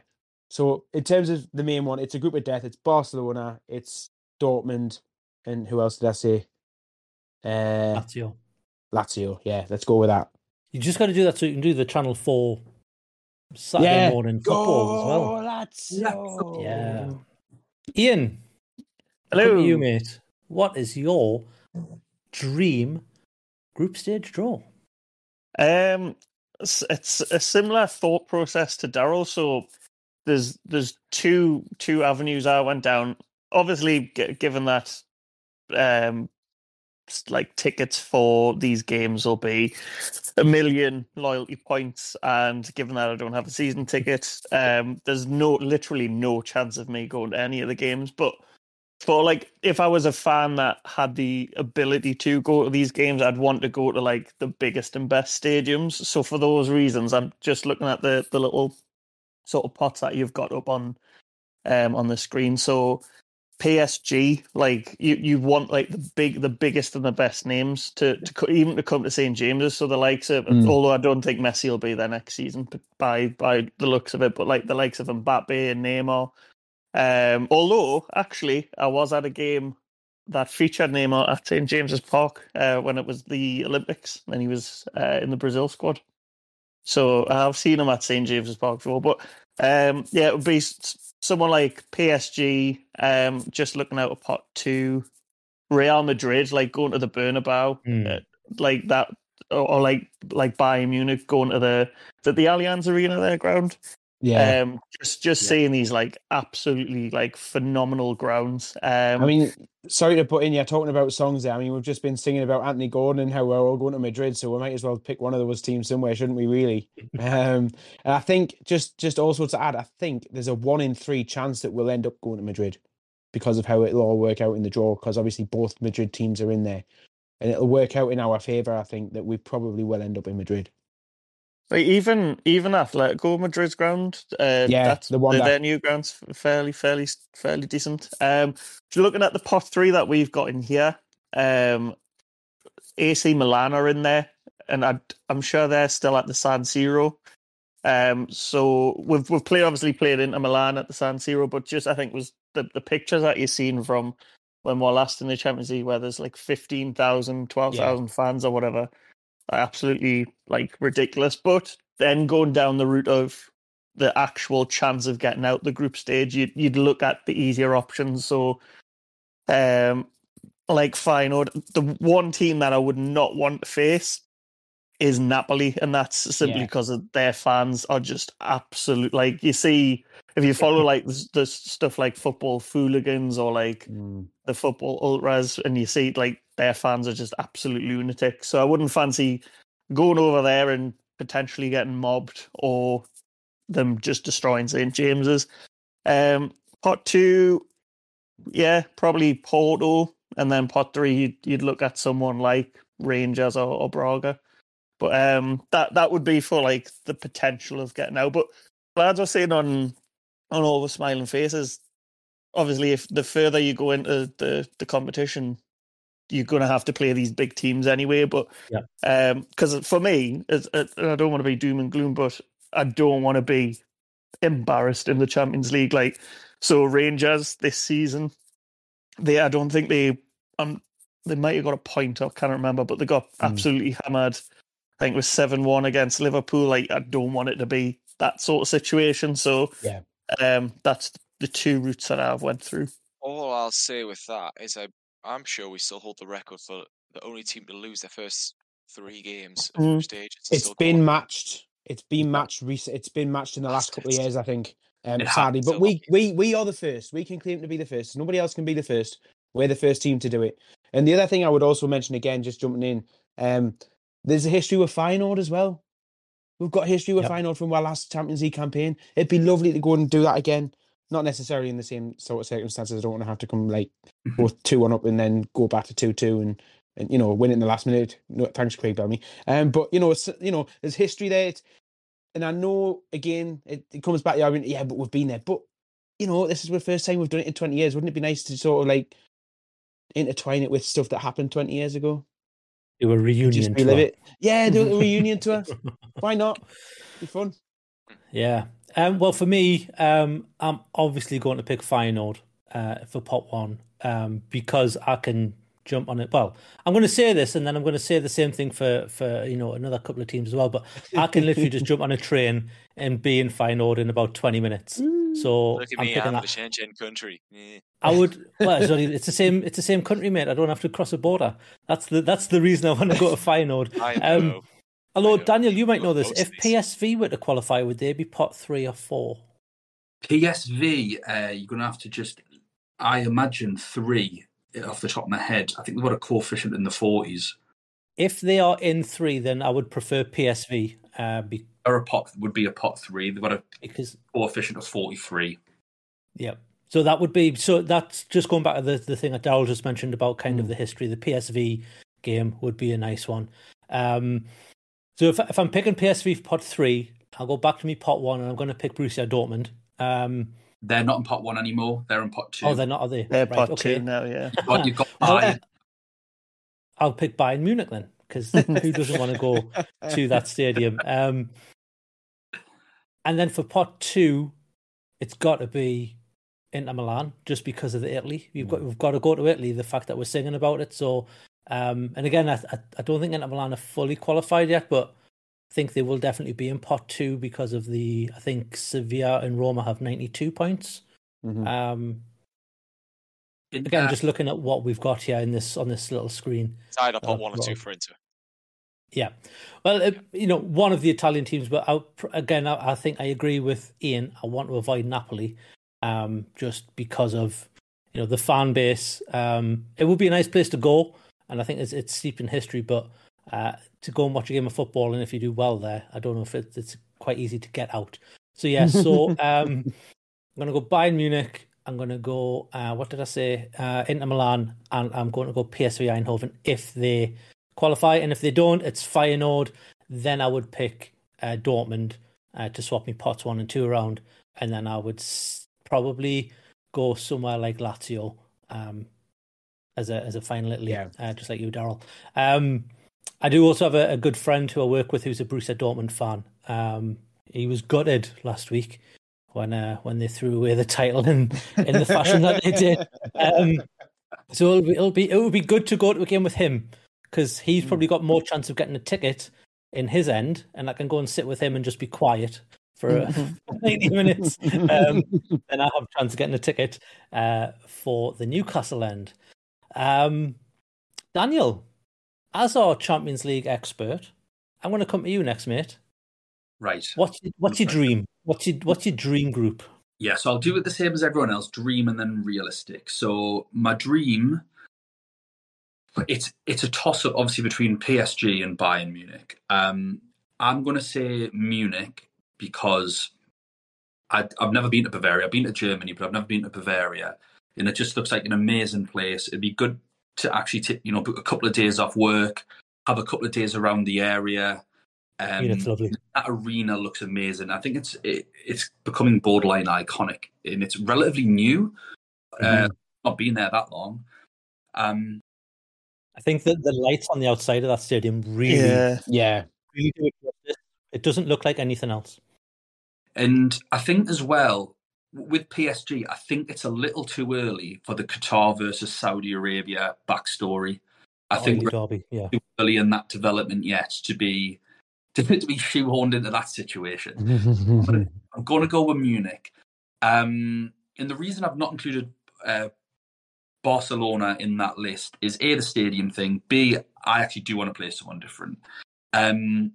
So in terms of the main one, it's a group of death. It's Barcelona, it's Dortmund, and who else did I say? Uh, Lazio. Lazio. Yeah, let's go with that. You just got to do that so you can do the Channel 4 Saturday Yeah. morning football as well. Lazio. Yeah. Iain. Hello. to you, mate. What is your dream group stage draw? Um, it's, it's a similar thought process to Daryl. So there's there's two two avenues I went down. Obviously, g- given that um, s- like tickets for these games will be a million loyalty points, and given that I don't have a season ticket, um, there's no literally no chance of me going to any of the games. But for like, if I was a fan that had the ability to go to these games, I'd want to go to like the biggest and best stadiums. So for those reasons, I'm just looking at the the little sort of pots that you've got up on um on the screen. So PSG, like you, you want like the big, the biggest and the best names to to even to come to St James's. So the likes of, Mm. although I don't think Messi will be there next season by by the looks of it, but like the likes of Mbappe and Neymar. Um, although actually, I was at a game that featured Neymar at St James's Park uh, when it was the Olympics, and he was uh, in the Brazil squad. So I've seen him at St James's Park before, but um, yeah, it would be someone like PSG, um, just looking out a pot to Real Madrid, like going to the Bernabeu, Hmm. uh, like that, or, or like like Bayern Munich going to the the, the Allianz Arena, their ground. Yeah. Um, just just seeing these like absolutely like phenomenal grounds. Um, I mean, sorry to put in, you're talking about songs there. I mean, we've just been singing about Anthony Gordon and how we're all going to Madrid, so we might as well pick one of those teams somewhere, shouldn't we? Really? um, and I think just just also to add, I think there's a one in three chance that we'll end up going to Madrid because of how it'll all work out in the draw. Because obviously both Madrid teams are in there, and it'll work out in our favour. I think that we probably will end up in Madrid. Like even even Atletico Madrid's ground, uh, Yeah, that's the one their that- new ground's fairly fairly fairly decent. Um, if you're looking at the pot three that we've got in here, um, AC Milan are in there, and I, I'm sure they're still at the San Siro. Um, so we've we've played obviously played into Milan at the San Siro, but just I think was the the pictures that you've seen from when we're last in the Champions League, where there's like 15,000, 12,000 fans or whatever absolutely like ridiculous. But then going down the route of the actual chance of getting out the group stage, you'd you'd look at the easier options. So, um, like Feyenoord, the one team that I would not want to face is Napoli, and that's simply Yeah. because of their fans are just absolute. Like you see, if you follow like the, the stuff like football hooligans or like the football ultras, and you see like their fans are just absolute lunatics. So I wouldn't fancy going over there and potentially getting mobbed or them just destroying St James's. Um, pot two, yeah, probably Porto, and then pot three, you'd, you'd look at someone like Rangers or, or Braga. But um, that that would be for like the potential of getting out. But lads are saying on on all the smiling faces, obviously, if the further you go into the the competition, you're going to have to play these big teams anyway. But Yeah. because for me, it's, it, I don't want to be doom and gloom, but I don't want to be embarrassed in the Champions League. Like so, Rangers this season, they I don't think they um they might have got a point. I can't remember, but they got absolutely hammered. I think it was seven one against Liverpool. Like I don't want it to be that sort of situation. So Yeah. um, that's the two routes that I've went through. All I'll say with that is I, I'm sure we still hold the record for the only team to lose their first three games of Mm. group stage. It's been matched. It's been matched recent. It's been matched in the last couple of years, I think. Um, sadly, but we we we are the first. We can claim to be the first. Nobody else can be the first. We're the first team to do it. And the other thing I would also mention again, just jumping in, um, there's a history with Feyenoord as well. We've got history with Yep. Feyenoord from our last Champions League campaign. It'd be lovely to go and do that again. Not necessarily in the same sort of circumstances. I don't want to have to come like go two one up and then go back to two two and and you know win it in the last minute. No, thanks, Craig Bellamy. Um, but you know, it's, you know, there's history there. It's, and I know again, it, it comes back to the argument. Yeah, but we've been there. But you know, this is the first time we've done it in 20 years. Wouldn't it be nice to sort of like intertwine it with stuff that happened 20 years ago? Do a Just reunion relive tour. it. Yeah, do a reunion tour. Why not? Be fun. Yeah. Um, well, for me, um, I'm obviously going to pick Feyenoord uh, for pot one um, because I can jump on it. Well, I'm going to say this, and then I'm going to say the same thing for for you know another couple of teams as well. But I can literally just jump on a train and be in Feyenoord in about 20 minutes. So Look at I'm me, picking I'm that. the Schengen country. Eh. I would. Well, it's, only, it's the same. It's the same country, mate. I don't have to cross a border. That's the that's the reason I want to go to Feyenoord. I Um, although I know. Daniel, you might know this. If. PSV were to qualify, would they be pot three or four? PSV, uh, you're going to have to just, I imagine three off the top of my head. I think they've got a coefficient in the 40s. If they are in three, then I would prefer PSV uh, be, Or a pot would be a pot three. They've got a because coefficient of 43. yeah. So that would be so. That's just going back to the the thing that Daryl just mentioned about kind of the history. The PSV game would be a nice one. Um, so if if I'm picking PSV for pot three, I'll go back to me pot one, and I'm going to pick Borussia Dortmund. Um, They're not in pot one anymore. They're in pot two. oh, they're not, are they? They're Right, pot okay. two now, yeah. But you've got I'll- Bayern. I'll pick Bayern Munich then, because who doesn't want to go to that stadium? Um, and then for pot two, it's got to be Inter Milan, just because of the Italy. We've got we've got to go to Italy. The fact that we're singing about it. So, um, and again, I, I I don't think Inter Milan are fully qualified yet, but I think they will definitely be in pot two because of the. I think Sevilla and Roma have ninety two points. Mhm. Um, In- again, uh, just looking at what we've got here in this on this little screen. Side up Oh, on one or two for Inter. Yeah, well, it, you know, one of the Italian teams, but I, again, I, I think I agree with Iain. I want to avoid Napoli, um, just because of you know the fan base. Um, it would be a nice place to go, and I think it's it's steeped in history. But uh, to go and watch a game of football, and if you do well there, I don't know if it, it's quite easy to get out. So yeah, so um, I'm going to go Bayern Munich. I'm going to go. Uh, what did I say? Uh, Inter Milan, and I'm going to go PSV Eindhoven if they qualify, and if they don't, it's Feyenoord. Then I would pick uh, Dortmund uh, to swap me pots one and two around, and then I would s- probably go somewhere like Lazio um, as a as a final Italy, Yeah. uh, just like you, Daryl. Um, I do also have a, a good friend who I work with who's a Borussia Dortmund fan. Um, he was gutted last week when uh, when they threw away the title in in the fashion that they did. Um, so it'll be, it'll be it would be good to go to a game with him because he's probably got more chance of getting a ticket in his end, and I can go and sit with him and just be quiet for uh, 90 minutes. Um, and I have a chance of getting a ticket uh, for the Newcastle end. Um, Daniel, as our Champions League expert, I'm going to come to you next, mate. right. What's what's your dream? What's your what's your dream group? Yeah, so I'll do it the same as everyone else, dream and then realistic. So my dream it's it's a toss up obviously between PSG and Bayern Munich. Um I'm going to say Munich because I I've never been to Bavaria. I've been to Germany, but I've never been to Bavaria. And it just looks like an amazing place. It'd be good to actually take, you know, book a couple of days off work, have a couple of days around the area. Um, Munich's lovely. that arena looks amazing. I think it's it, it's becoming borderline iconic, and it's relatively new. Uh, not been there that long. Um, I think that the lights on the outside of that stadium really, Yeah. Yeah. really do it. It doesn't look like anything else. and I think as well with PSG, I think it's a little too early for the Qatar versus Saudi Arabia backstory. I think we're Derby, yeah. too early in that development yet to be to, to be shoehorned into that situation. I'm going to go with Munich. Um, and the reason I've not included uh, Barcelona in that list is A, the stadium thing, B, I actually do want to play someone different. Um,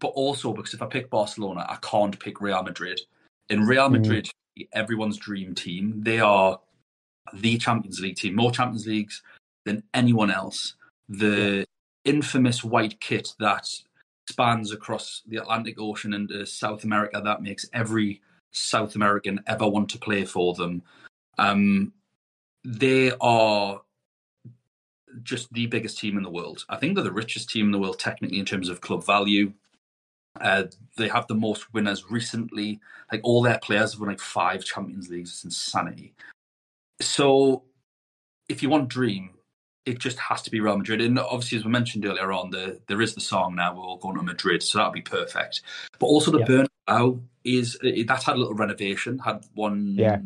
but also because if I pick Barcelona, I can't pick Real Madrid. In Real Mm. Everyone's dream team. They are the Champions League team, more Champions Leagues than anyone else. The infamous white kit that spans across the Atlantic Ocean into South America that makes every South American ever want to play for them. Um, they are just the biggest team in the world. I think they're the richest team in the world, technically, in terms of club value. Uh, they have the most winners recently. Like all their players have won like five Champions Leagues. It's insanity. So, if you want dream, it just has to be Real Madrid. And obviously, as we mentioned earlier on, the, there is the song now. We're all going to Madrid, so that'll be perfect. But also the Yeah. Bernabeu is it, that's had a little renovation. Had one Yeah.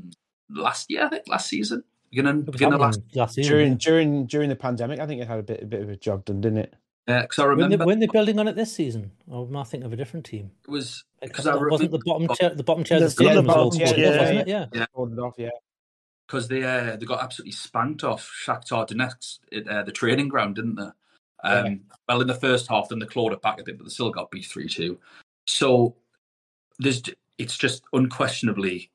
last year, I think, last season, beginning It beginning last. last season. During yeah. during during the pandemic, I think it had a bit a bit of a job done, didn't it? Because I When they, remember when they building on it this season? Or am I thinking of a different team? it was because I wasn't the bottom tier, the bottom chair, of the They've got stadium the was all bottom boarded tier, off, wasn't yeah. it? Yeah. Yeah. Ordered off, yeah. because they uh, they got absolutely spanked off Shakhtar Donetsk at uh, the training ground, didn't they? Um, Yeah. Well, in the first half, then they clawed it back a bit, but they still got beat three two. So there's it's just unquestionably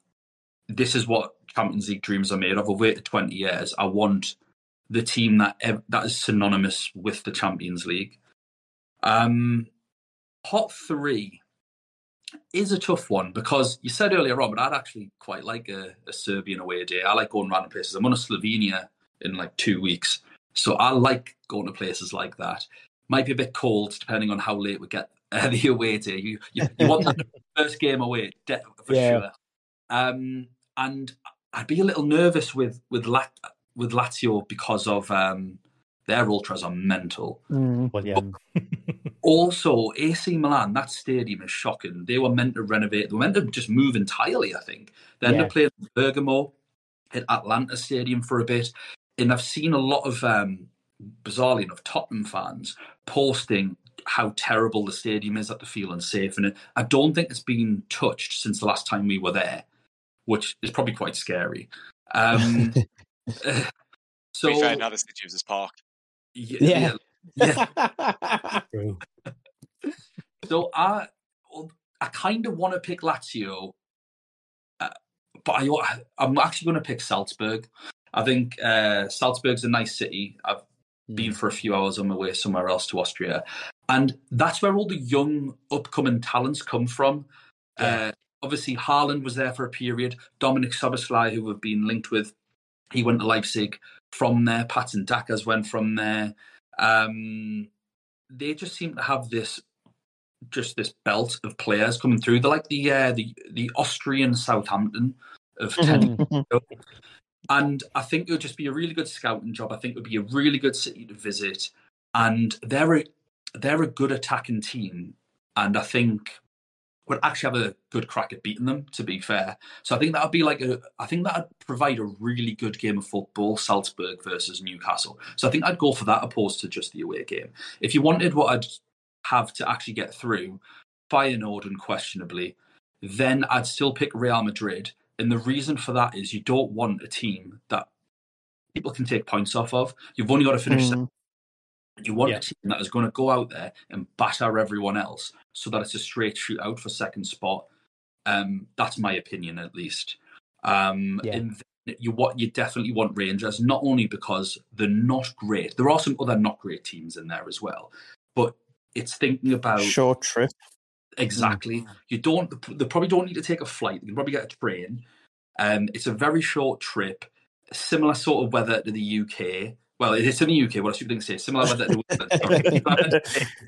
this is what Champions League dreams are made of. I've waited twenty years. I want the team that ev- that is synonymous with the Champions League. Um, hot three is a tough one because you said earlier on, but I'd actually quite like a, a Serbian away day. I like going random places. I'm on to Slovenia in like two weeks, so I like going to places like that. Might be a bit cold depending on how late we get uh, the away day. You you, you want that first game away for Yeah. sure. Um, and I'd be a little nervous with with Lat- with Lazio because of um, their ultras are mental. Well, yeah. Also, AC Milan, that stadium is shocking. They were meant to renovate. They were meant to just move entirely, I think. They ended Yeah. up playing Bergamo at Atalanta Stadium for a bit. And I've seen a lot of, um, bizarrely enough, Tottenham fans posting how terrible the stadium is at the feel unsafe. And I don't think it's been touched since the last time we were there, which is probably quite scary. Um, so, to be fair, now the city uses park. yeah, Yeah. yeah. So I, I kind of want to pick Lazio, uh, but I, I'm actually going to pick Salzburg. I think uh, Salzburg's a nice city. I've been for a few hours on my way somewhere else to Austria, and that's where all the young, upcoming talents come from. Uh, obviously, Haaland was there for a period. Dominik Szoboszlai, who we've been linked with, he went to Leipzig from there. Patson Dakas went from there. Um, they just seem to have this just this belt of players coming through. They're like the uh, the the Austrian Southampton of ten. and I think it would just be a really good scouting job. I think it would be a really good city to visit, and they're a they're a good attacking team, and I think would actually have a good crack at beating them. To be fair, so I think that would be like a I think that would provide a really good game of football. Salzburg versus Newcastle. So I think I'd go for that opposed to just the away game. If you wanted what I'd have to actually get through, Feyenoord unquestionably, then I'd still pick Real Madrid. And the reason for that is you don't want a team that people can take points off of. You've only got to finish. second. You want Yeah. a team that is going to go out there and batter everyone else, so that it's a straight shootout for second spot. Um, that's my opinion, at least. Um, Yeah. And then you what you definitely want Rangers, not only because they're not great. There are some other not great teams in there as well, but it's thinking about Short trip. Exactly. You don't. They probably don't need to take a flight. They can probably get a train. Um, it's a very short trip. Similar sort of weather to the UK. Well, it's in the UK. What I should say similar weather to England.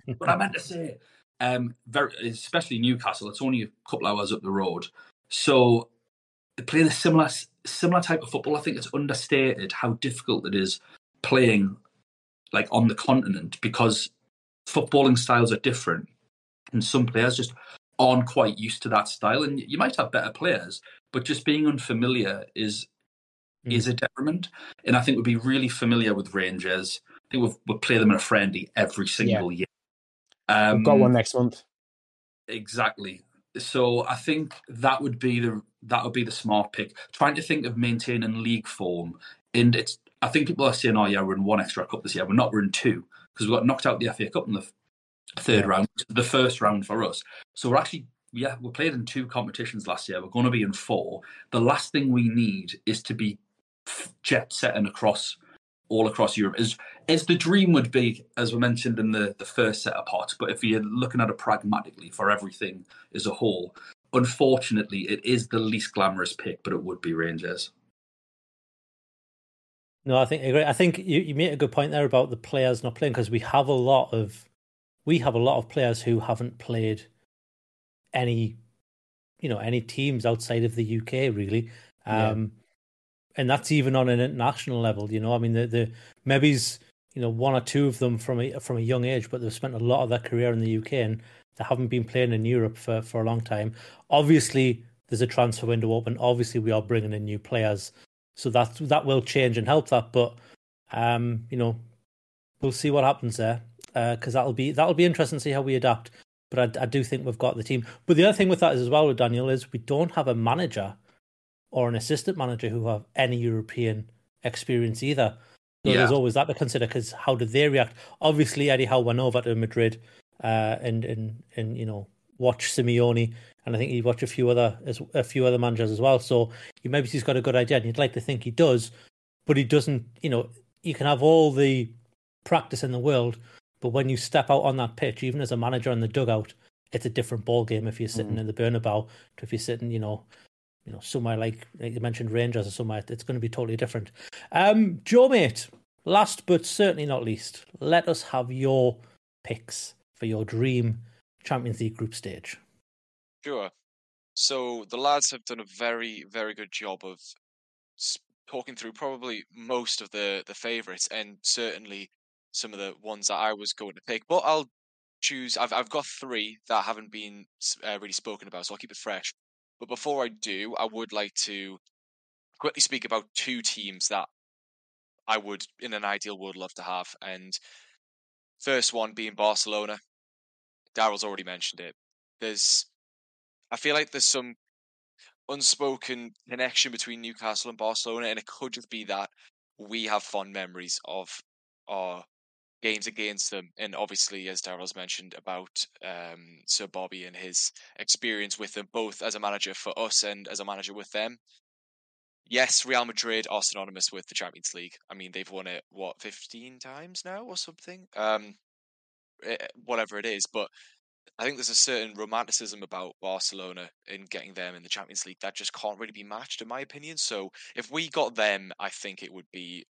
What I meant to say- meant to say. Um, very, especially Newcastle. It's only a couple hours up the road, so they play the similar similar type of football. I think it's understated how difficult it is playing like on the continent because footballing styles are different and some players just aren't quite used to that style. And you might have better players, but just being unfamiliar is Mm. is a detriment. And I think we'd be really familiar with Rangers. I think we'll, we'll play them in a friendly every single year. Um, We've got one next month. Exactly. So I think that would be the that would be the smart pick. Trying to think of maintaining league form, and it's I think people are saying, "Oh yeah, we're in one extra cup this year." We're not. We're in two because we got knocked out the FA Cup in the third Yeah. round, the first round for us. So we're actually yeah, we played in two competitions last year. We're going to be in four. The last thing we need is to be jet setting across all across Europe. As as the dream would be, as we mentioned in the the first set of pots. But if you're looking at it pragmatically for everything as a whole, unfortunately, it is the least glamorous pick. But it would be Rangers. No, I think I agree. I think you, you made a good point there about the players not playing because we have a lot of we have a lot of players who haven't played any you know any teams outside of the UK really. Um, and that's even on an international level. You know, I mean, the the maybe's you know one or two of them from a from a young age, but they've spent a lot of their career in the UK and they haven't been playing in Europe for for a long time. Obviously, there's a transfer window open. Obviously, we are bringing in new players, so that that will change and help that. But um, you know, we'll see what happens there because uh, that'll be that'll be interesting to see how we adapt. But I, I do think we've got the team. But the other thing with that is as well with Daniel is we don't have a manager or an assistant manager who have any European experience either. So Yeah. there's always that to consider because how did they react? Obviously, Eddie Howe went over to Madrid uh, and and and you know watch Simeone, and I think he watched a few other as a few other managers as well. So he maybe he's got a good idea, and you'd like to think he does, but he doesn't. You know, you can have all the practice in the world, but when you step out on that pitch, even as a manager in the dugout, it's a different ball game if you're sitting in the Bernabeu to if you're sitting, you know, you know, somewhere like, like you mentioned Rangers or somewhere, it's going to be totally different. Um, Joe, mate, last but certainly not least, let us have your picks for your dream Champions League group stage. Sure. So the lads have done a very, very good job of talking through probably most of the the favourites and certainly some of the ones that I was going to pick. But I'll choose. I've I've got three that haven't been uh, really spoken about, so I'll keep it fresh. But before I do, I would like to quickly speak about two teams that I would, in an ideal world, love to have. And first one being Barcelona. Daryl's already mentioned it. There's, I feel like there's some unspoken connection between Newcastle and Barcelona, and it could just be that we have fond memories of our games against them. And obviously, as Daryl's mentioned about um, Sir Bobby and his experience with them, both as a manager for us and as a manager with them. Yes, Real Madrid are synonymous with the Champions League. I mean, they've won it what fifteen times now or something. Um, eh, whatever it is, but I think there's a certain romanticism about Barcelona in getting them in the Champions League that just can't really be matched, in my opinion. So if we got them, I think it would be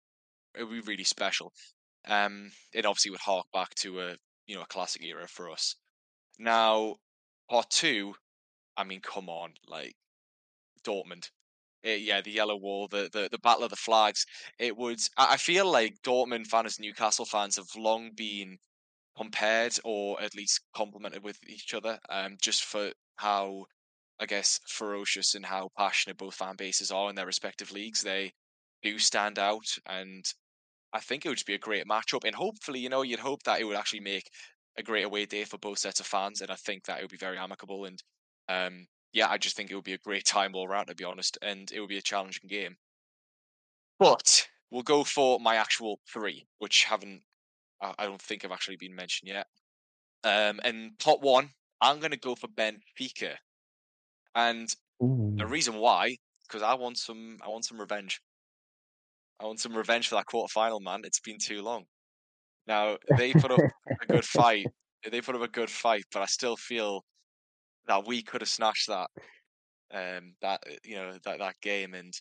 it would be really special. Um, it obviously would hark back to a you know a classic era for us. Now, part two, I mean, come on, like Dortmund. Eh, yeah, the yellow wall, the, the the battle of the flags. It would. I feel like Dortmund fans and Newcastle fans have long been compared or at least complemented with each other. Um, just for how I guess ferocious and how passionate both fan bases are in their respective leagues. They do stand out, and I think it would just be a great matchup. And hopefully, you know, you'd hope that it would actually make a great away day for both sets of fans, and I think that it would be very amicable. And um, yeah, I just think it would be a great time all around, to be honest, and it would be a challenging game. But we'll go for my actual three, which haven't, I don't think have actually been mentioned yet. Um, and pot one, I'm going to go for Ben Benfica, and the reason why, because I want some, I want some revenge. I want some revenge for that quarterfinal, man. It's been too long. Now they put up a good fight. They put up a good fight, but I still feel that we could have snatched that, um, that uh, you know that that game, and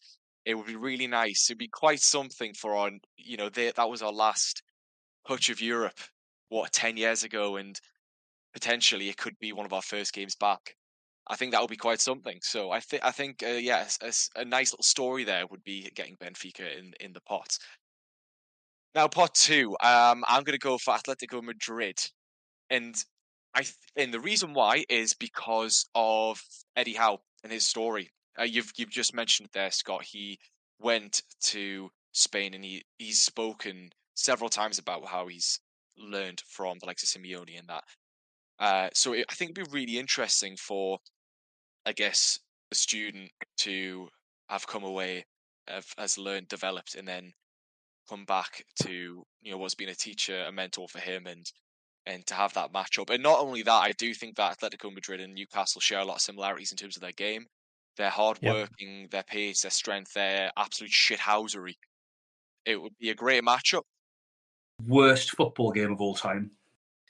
it would be really nice. It'd be quite something for our, you know, they, that was our last touch of Europe, what ten years ago, and potentially it could be one of our first games back. I think that would be quite something. So I think I think uh, a a, nice little story there would be getting Benfica in in the pot. Now pot two, um, I'm going to go for Atletico Madrid, and I th- and the reason why is because of Eddie Howe and his story. Uh, you've you've just mentioned there, Scott. He went to Spain and he he's spoken several times about how he's learned from the likes of Simeone and that. Uh, so it, I think it'd be really interesting for, I guess, a student to have come away, have, has learned, developed, and then come back to you know what's been a teacher, a mentor for him, and and to have that matchup. And not only that, I do think that Atletico Madrid and Newcastle share a lot of similarities in terms of their game. Their hardworking, their pace, their strength, their absolute shithousery. It would be a great matchup. Worst football game of all time.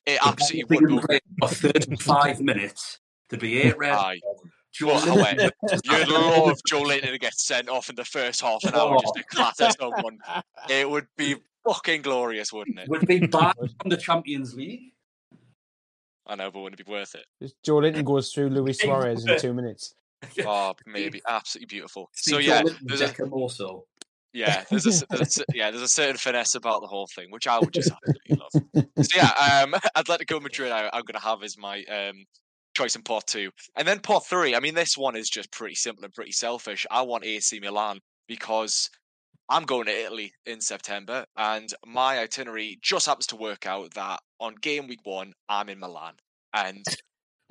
It absolutely would. For 35 minutes, there'd be eight red. Aye. Joe But, wait, Linton- You'd love Joelinton to get sent off in the first half an hour just to clatter someone. It would be fucking glorious, wouldn't it? would be banned from the Champions League. I know, but wouldn't it be worth it? Just Joelinton goes through Luis Suarez in two minutes. Oh, maybe absolutely beautiful. So yeah, there's a, also. yeah, there's a, s- there's a s- yeah, there's a certain finesse about the whole thing, which I would just absolutely love. So yeah, um, Atletico Madrid, I, I'm going to have as my um, choice in part two, and then part three. I mean, this one is just pretty simple and pretty selfish. I want AC Milan because I'm going to Italy in September, and my itinerary just happens to work out that on game week one, I'm in Milan, and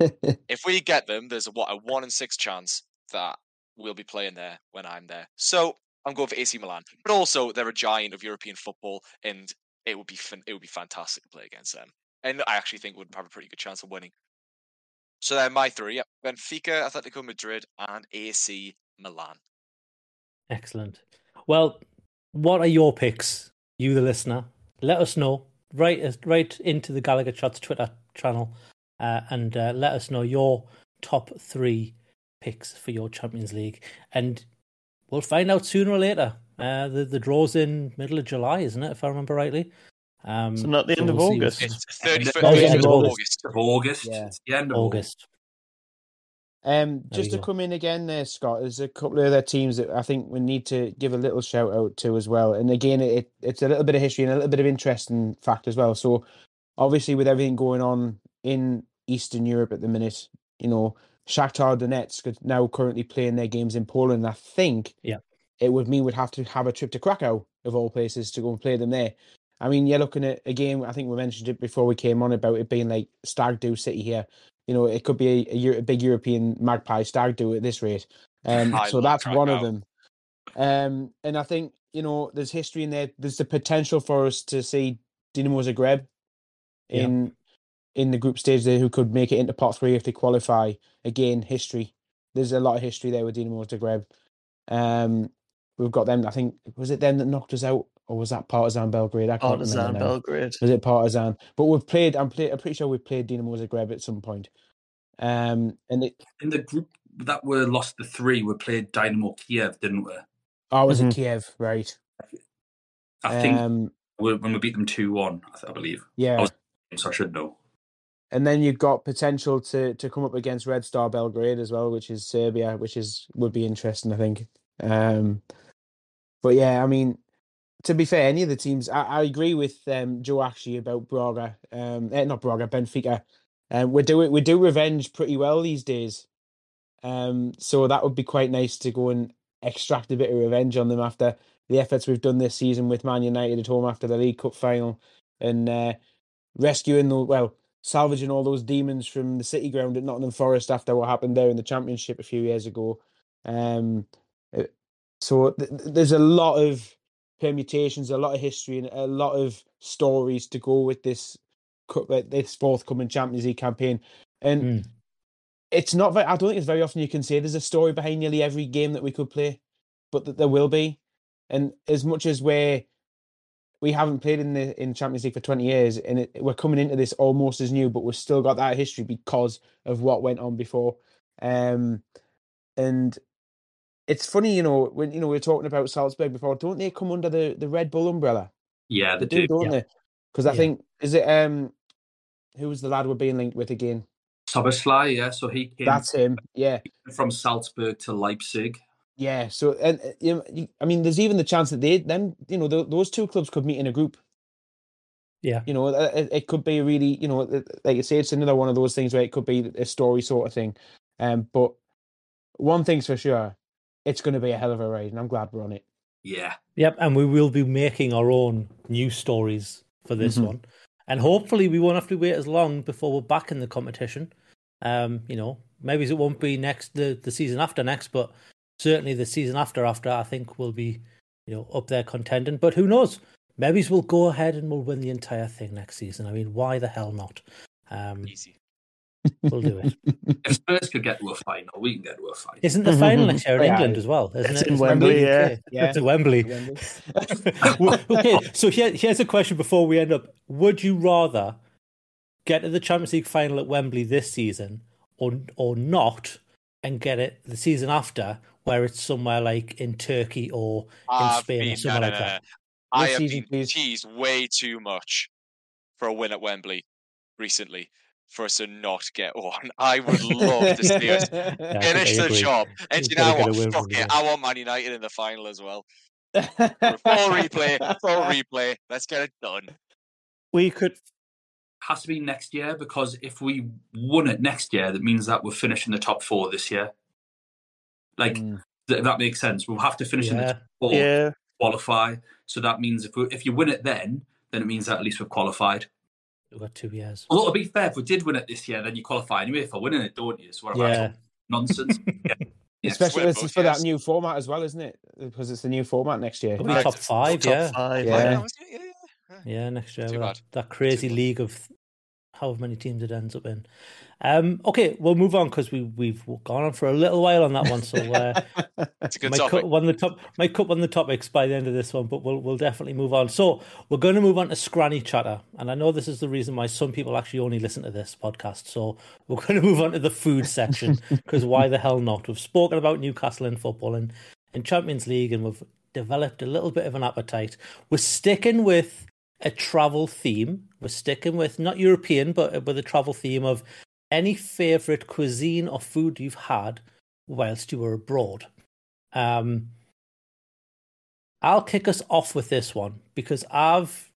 if we get them, there's a what a one in six chance that we'll be playing there when I'm there. So I'm going for AC Milan, but also they're a giant of European football, and it would be fan- it would be fantastic to play against them. And I actually think we'd have a pretty good chance of winning. So they're my three: yep, Benfica, Atletico Madrid, and AC Milan. Excellent. Well, what are your picks, you the listener? Let us know. Us right into the Gallowgate Shots Twitter channel, uh, and uh, let us know your top three picks for your Champions League, and we'll find out sooner or later. Uh, the the draw's in middle of July, isn't it? If I remember rightly. Um, So not the end of we'll see August? what's- It's 31st No, end of of August. August. Of August. Yeah. It's the end of August. August. Um, just to go. come in again there, Scott. There's a couple of other teams that I think we need to give a little shout out to as well. And again, it it's a little bit of history and a little bit of interesting fact as well. So, obviously, with everything going on in Eastern Europe at the minute, you know, Shakhtar Donetsk are now currently playing their games in Poland. I think Yeah. it would mean we'd have to have a trip to Krakow of all places to go and play them there. I mean, you're looking at a game. I think we mentioned it before we came on about it being like Stag Do City here. You know, it could be a, a, a big European magpie stag do at this rate. Um, so that's one of them. Um, and I think you know there's history in there. There's the potential for us to see Dinamo Zagreb Yeah. in in the group stage there, who could make it into pot three if they qualify. Again, history. There's a lot of history there with Dinamo Zagreb. Um, we've got them. I think was it them that knocked us out, or was that Partizan Belgrade? I can't Partizan remember now. Belgrade. Was it Partizan? But we've played. I'm, play, I'm pretty sure we've played Dinamo Zagreb at some point. Um, and it. In the group that were lost the three, we played Dynamo Kiev, didn't we? Oh, was Mhm. it Kiev? Right. I think Um, when we beat them 2 1, I, th- I believe. yeah. I was- So I should know. and then you've got potential to to come up against Red Star Belgrade as well, which is Serbia, which is would be interesting, I think. Um, but yeah, I mean, to be fair, any of the teams, I, I agree with um, Joe actually about Braga, um, eh, not Braga, Benfica. Um, we do it, we do revenge pretty well these days. Um, so that would be quite nice to go and extract a bit of revenge on them after the efforts we've done this season with Man United at home after the League Cup final and uh, rescuing the well, salvaging all those demons from the City ground at Nottingham Forest after what happened there in the Championship a few years ago. Um, uh, so th- there's a lot of permutations, a lot of history, and a lot of stories to go with this uh, this forthcoming Champions League campaign. And Mm. it's not very. I don't think it's very often you can say there's a story behind nearly every game that we could play, but that there will be. And as much as we're we haven't played in the in Champions League for 20 years, and it, we're coming into this almost as new, but we've still got that history because of what went on before. Um, and it's funny, you know, when you know we are talking about Salzburg before, don't they come under the the Red Bull umbrella? Yeah, they, They do, do. don't Yeah. they? Because I Yeah. think is it um, who was the lad we're being linked with again? Szoboszlai, yeah. So he came That's him. Yeah, from Salzburg to Leipzig. yeah. So and uh, you know, I mean, there's even the chance that they then you know th- those two clubs could meet in a group. Yeah. You know, uh, it, it could be really, you know, like you say, it's another one of those things where it could be a story sort of thing. Um, but one thing's for sure, it's going to be a hell of a ride, and I'm glad we're on it. Yeah. Yep, and we will be making our own news stories for this Mhm. one, and hopefully we won't have to wait as long before we're back in the competition. Um, you know, maybe it won't be next the the season after next, but certainly the season after after I think will be, you know, up there contending. But who knows? maybe we'll go ahead and we'll win the entire thing next season. I mean, why the hell not? Um, Easy. We'll do it. If Spurs could get to a final, we can get to a final. Isn't the final next year in Yeah. England as well? Isn't It's it? in It's Wembley, yeah. Yeah. It's in Wembley. okay, so here, here's a question before we end up. Would you rather get to the Champions League final at Wembley this season or or not and get it the season after where it's somewhere like in Turkey or in I've Spain or somewhere no, like no, no, that? I This have season, been please. teased way too much for a win at Wembley recently for us to not get one. I would love to see us Yeah, finish the job. And you know what? Fuck it. I want Man United in the final as well. Full replay, full replay. Let's get it done. We could. Has to be next year because if we won it next year, that means that we're finishing the top four this year. Like Mm. th- that makes sense. We'll have to finish in the top four, Yeah. qualify. So that means if we, if you win it then, then it means that at least we've qualified. We've got two years. Although to be fair, if we did win it this year, then you qualify anyway for winning it, don't you? So what am Yeah. nonsense? yeah. Yeah. Especially win this is for years. that new format as well, isn't it? Because it's the new format next year. It'll be Right. top five, Top yeah. five. Yeah. Yeah, oh, yeah, yeah, yeah. Yeah, next year. Too bad. That, that crazy bad. league of however many teams it ends up in. Um, okay, we'll move on because we we've gone on for a little while on that one. So uh, It's a good might topic. cut one of the top might cut one of the topics by the end of this one, but we'll we'll definitely move on. So we're going to move on to Scranny Chatta, and I know this is the reason why some people actually only listen to this podcast. So we're going to move on to the food section because why the hell not? We've spoken about Newcastle in football and in Champions League, and we've developed a little bit of an appetite. We're sticking with a travel theme. We're sticking with not European, but with a travel theme of any favorite cuisine or food you've had whilst you were abroad. Um, I'll kick us off with this one because I've,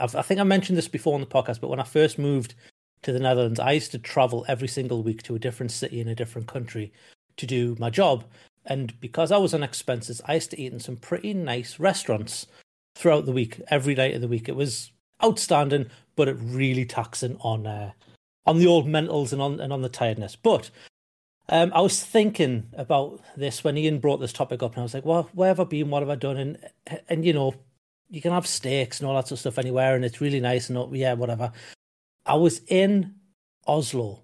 I've, I think I mentioned this before on the podcast, but when I first moved to the Netherlands, I used to travel every single week to a different city in a different country to do my job. And because I was on expenses, I used to eat in some pretty nice restaurants throughout the week, every night of the week. It was outstanding, but it really taxing on uh, on the old mentals and on and on the tiredness. But um, I was thinking about this when Iain brought this topic up, and I was like, "Well, where have I been? What have I done?" And and you know, you can have steaks and all that sort of stuff anywhere, and it's really nice and yeah, whatever. I was in Oslo,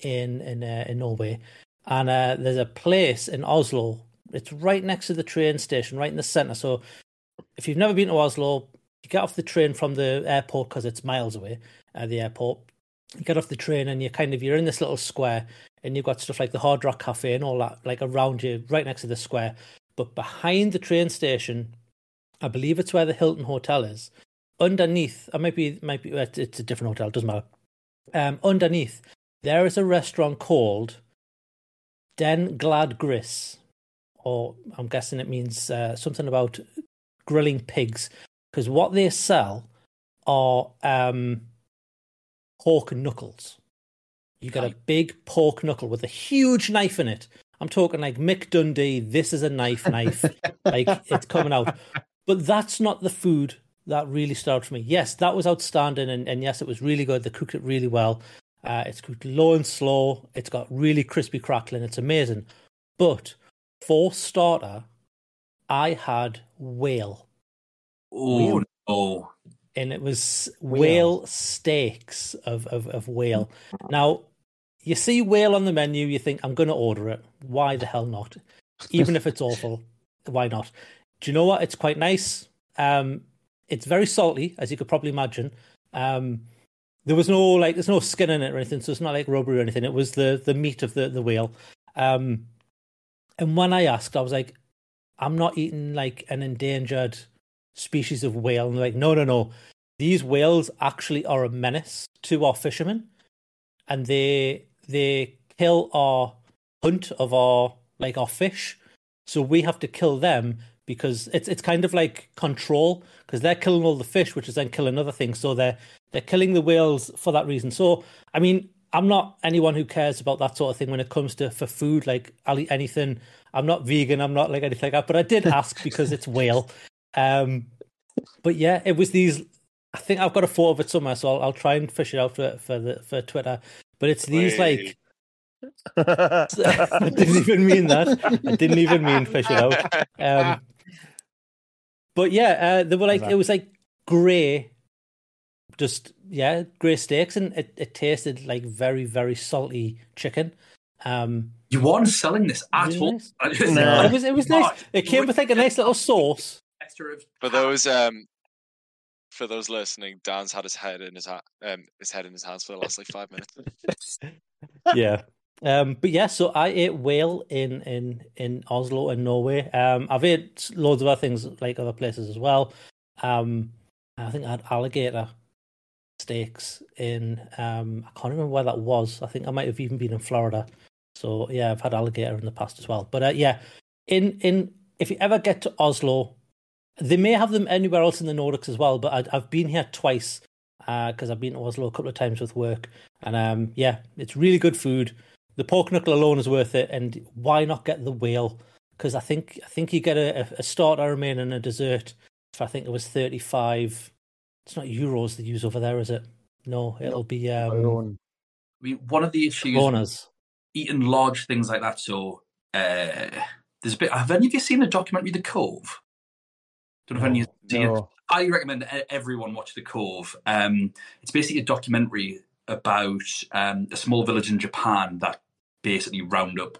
in in uh, in Norway, and uh, there's a place in Oslo. It's right next to the train station, right in the center. So, if you've never been to Oslo, you get off the train from the airport because it's miles away. Uh, the airport, you get off the train and you're kind of you're in this little square, and you've got stuff like the Hard Rock Cafe and all that like around you, right next to the square. But behind the train station, I believe it's where the Hilton Hotel is. Underneath, I might be, might be, it's a different hotel. Doesn't matter. Um, underneath, there is a restaurant called Den Glade Gris, or I'm guessing it means uh, something about grilling pigs, because what they sell are um, pork knuckles. You got a big pork knuckle with a huge knife in it. I'm talking like Mick Dundee. This is a knife, knife. like it's coming out. But that's not the food that really started for me. Yes, that was outstanding, and, and yes, it was really good. They cooked it really well. Uh, it's cooked low and slow. It's got really crispy crackling. It's amazing. But for starter, I had whale, Oh no! And it was Whale. whale steaks of, of, of whale. Now, you see whale on the menu, you think, I'm going to order it. Why the hell not? Even if it's awful, why not? Do you know what? It's quite nice. Um, it's very salty, as you could probably imagine. Um, there was no like, there's no skin in it or anything, so it's not like rubbery or anything. It was the the meat of the the whale. Um, and when I asked, I was like, I'm not eating like an endangered species of whale. And they're like, no, no, no. These whales actually are a menace to our fishermen, and they they kill our hunt of our like our fish. So we have to kill them because it's it's kind of like control because they're killing all the fish, which is then killing other things. So they're they're killing the whales for that reason. So I mean, I'm not anyone who cares about that sort of thing when it comes to for food. Like I'll eat anything. I'm not vegan. I'm not like anything like that. But I did ask because it's whale. Um, but yeah, it was these. I think I've got a photo of it somewhere, so I'll, I'll try and fish it out for for the for Twitter. But it's these like I didn't even mean that. I didn't even mean fish it out. Um, but yeah, uh, they were like it was like grey, just yeah, grey steaks, and it, it tasted like very very salty chicken. Um, You weren't selling this at all. nice. No. it was it was nice. It came with like a nice little sauce. For those um, for those listening, Dan's had his head in his ha- um, his head in his hands for the last like five minutes. yeah. Um, but yeah, so I ate whale in in in Oslo and Norway. Um, I've ate loads of other things like other places as well. Um, I think I had alligator steaks in. Um, I can't remember where that was. I think I might have even been in Florida. So yeah, I've had alligator in the past as well. But uh, yeah, in in if you ever get to Oslo, they may have them anywhere else in the Nordics as well. But I, I've been here twice because I've been to Oslo a couple of times with work, and um, yeah, it's really good food. The pork knuckle alone is worth it, and why not get the whale? Because I think I think you get a, a starter, a main, and a dessert. For I think it was thirty five. It's not euros they use over there, is it? No, it'll be um, Alone. I mean, one of the issues kronas. eating large things like that. So uh, there's a bit. Have any of you seen the documentary The Cove? Don't know if any of you seen it. I recommend everyone watch The Cove. Um, it's basically a documentary about um, a small village in Japan that basically round up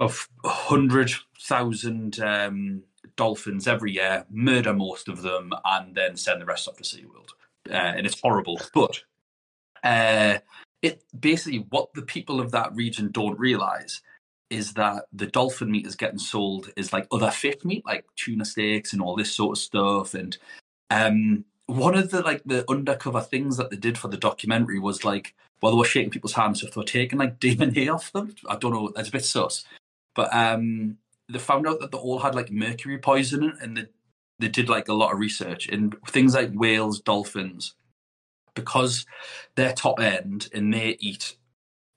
of hundred thousand um, dolphins every year, murder most of them, and then send the rest off to SeaWorld. Uh, and it's horrible, but uh, it basically what the people of that region don't realize is that the dolphin meat is getting sold is like other fish meat, like tuna steaks and all this sort of stuff. And um, one of the like the undercover things that they did for the documentary was like while they were shaking people's hands, if they were taking like demon DNA off them. I don't know, that's a bit sus. But um, they found out that they all had like mercury poisoning, and they they did like a lot of research in things like whales, dolphins, because they're top end and they eat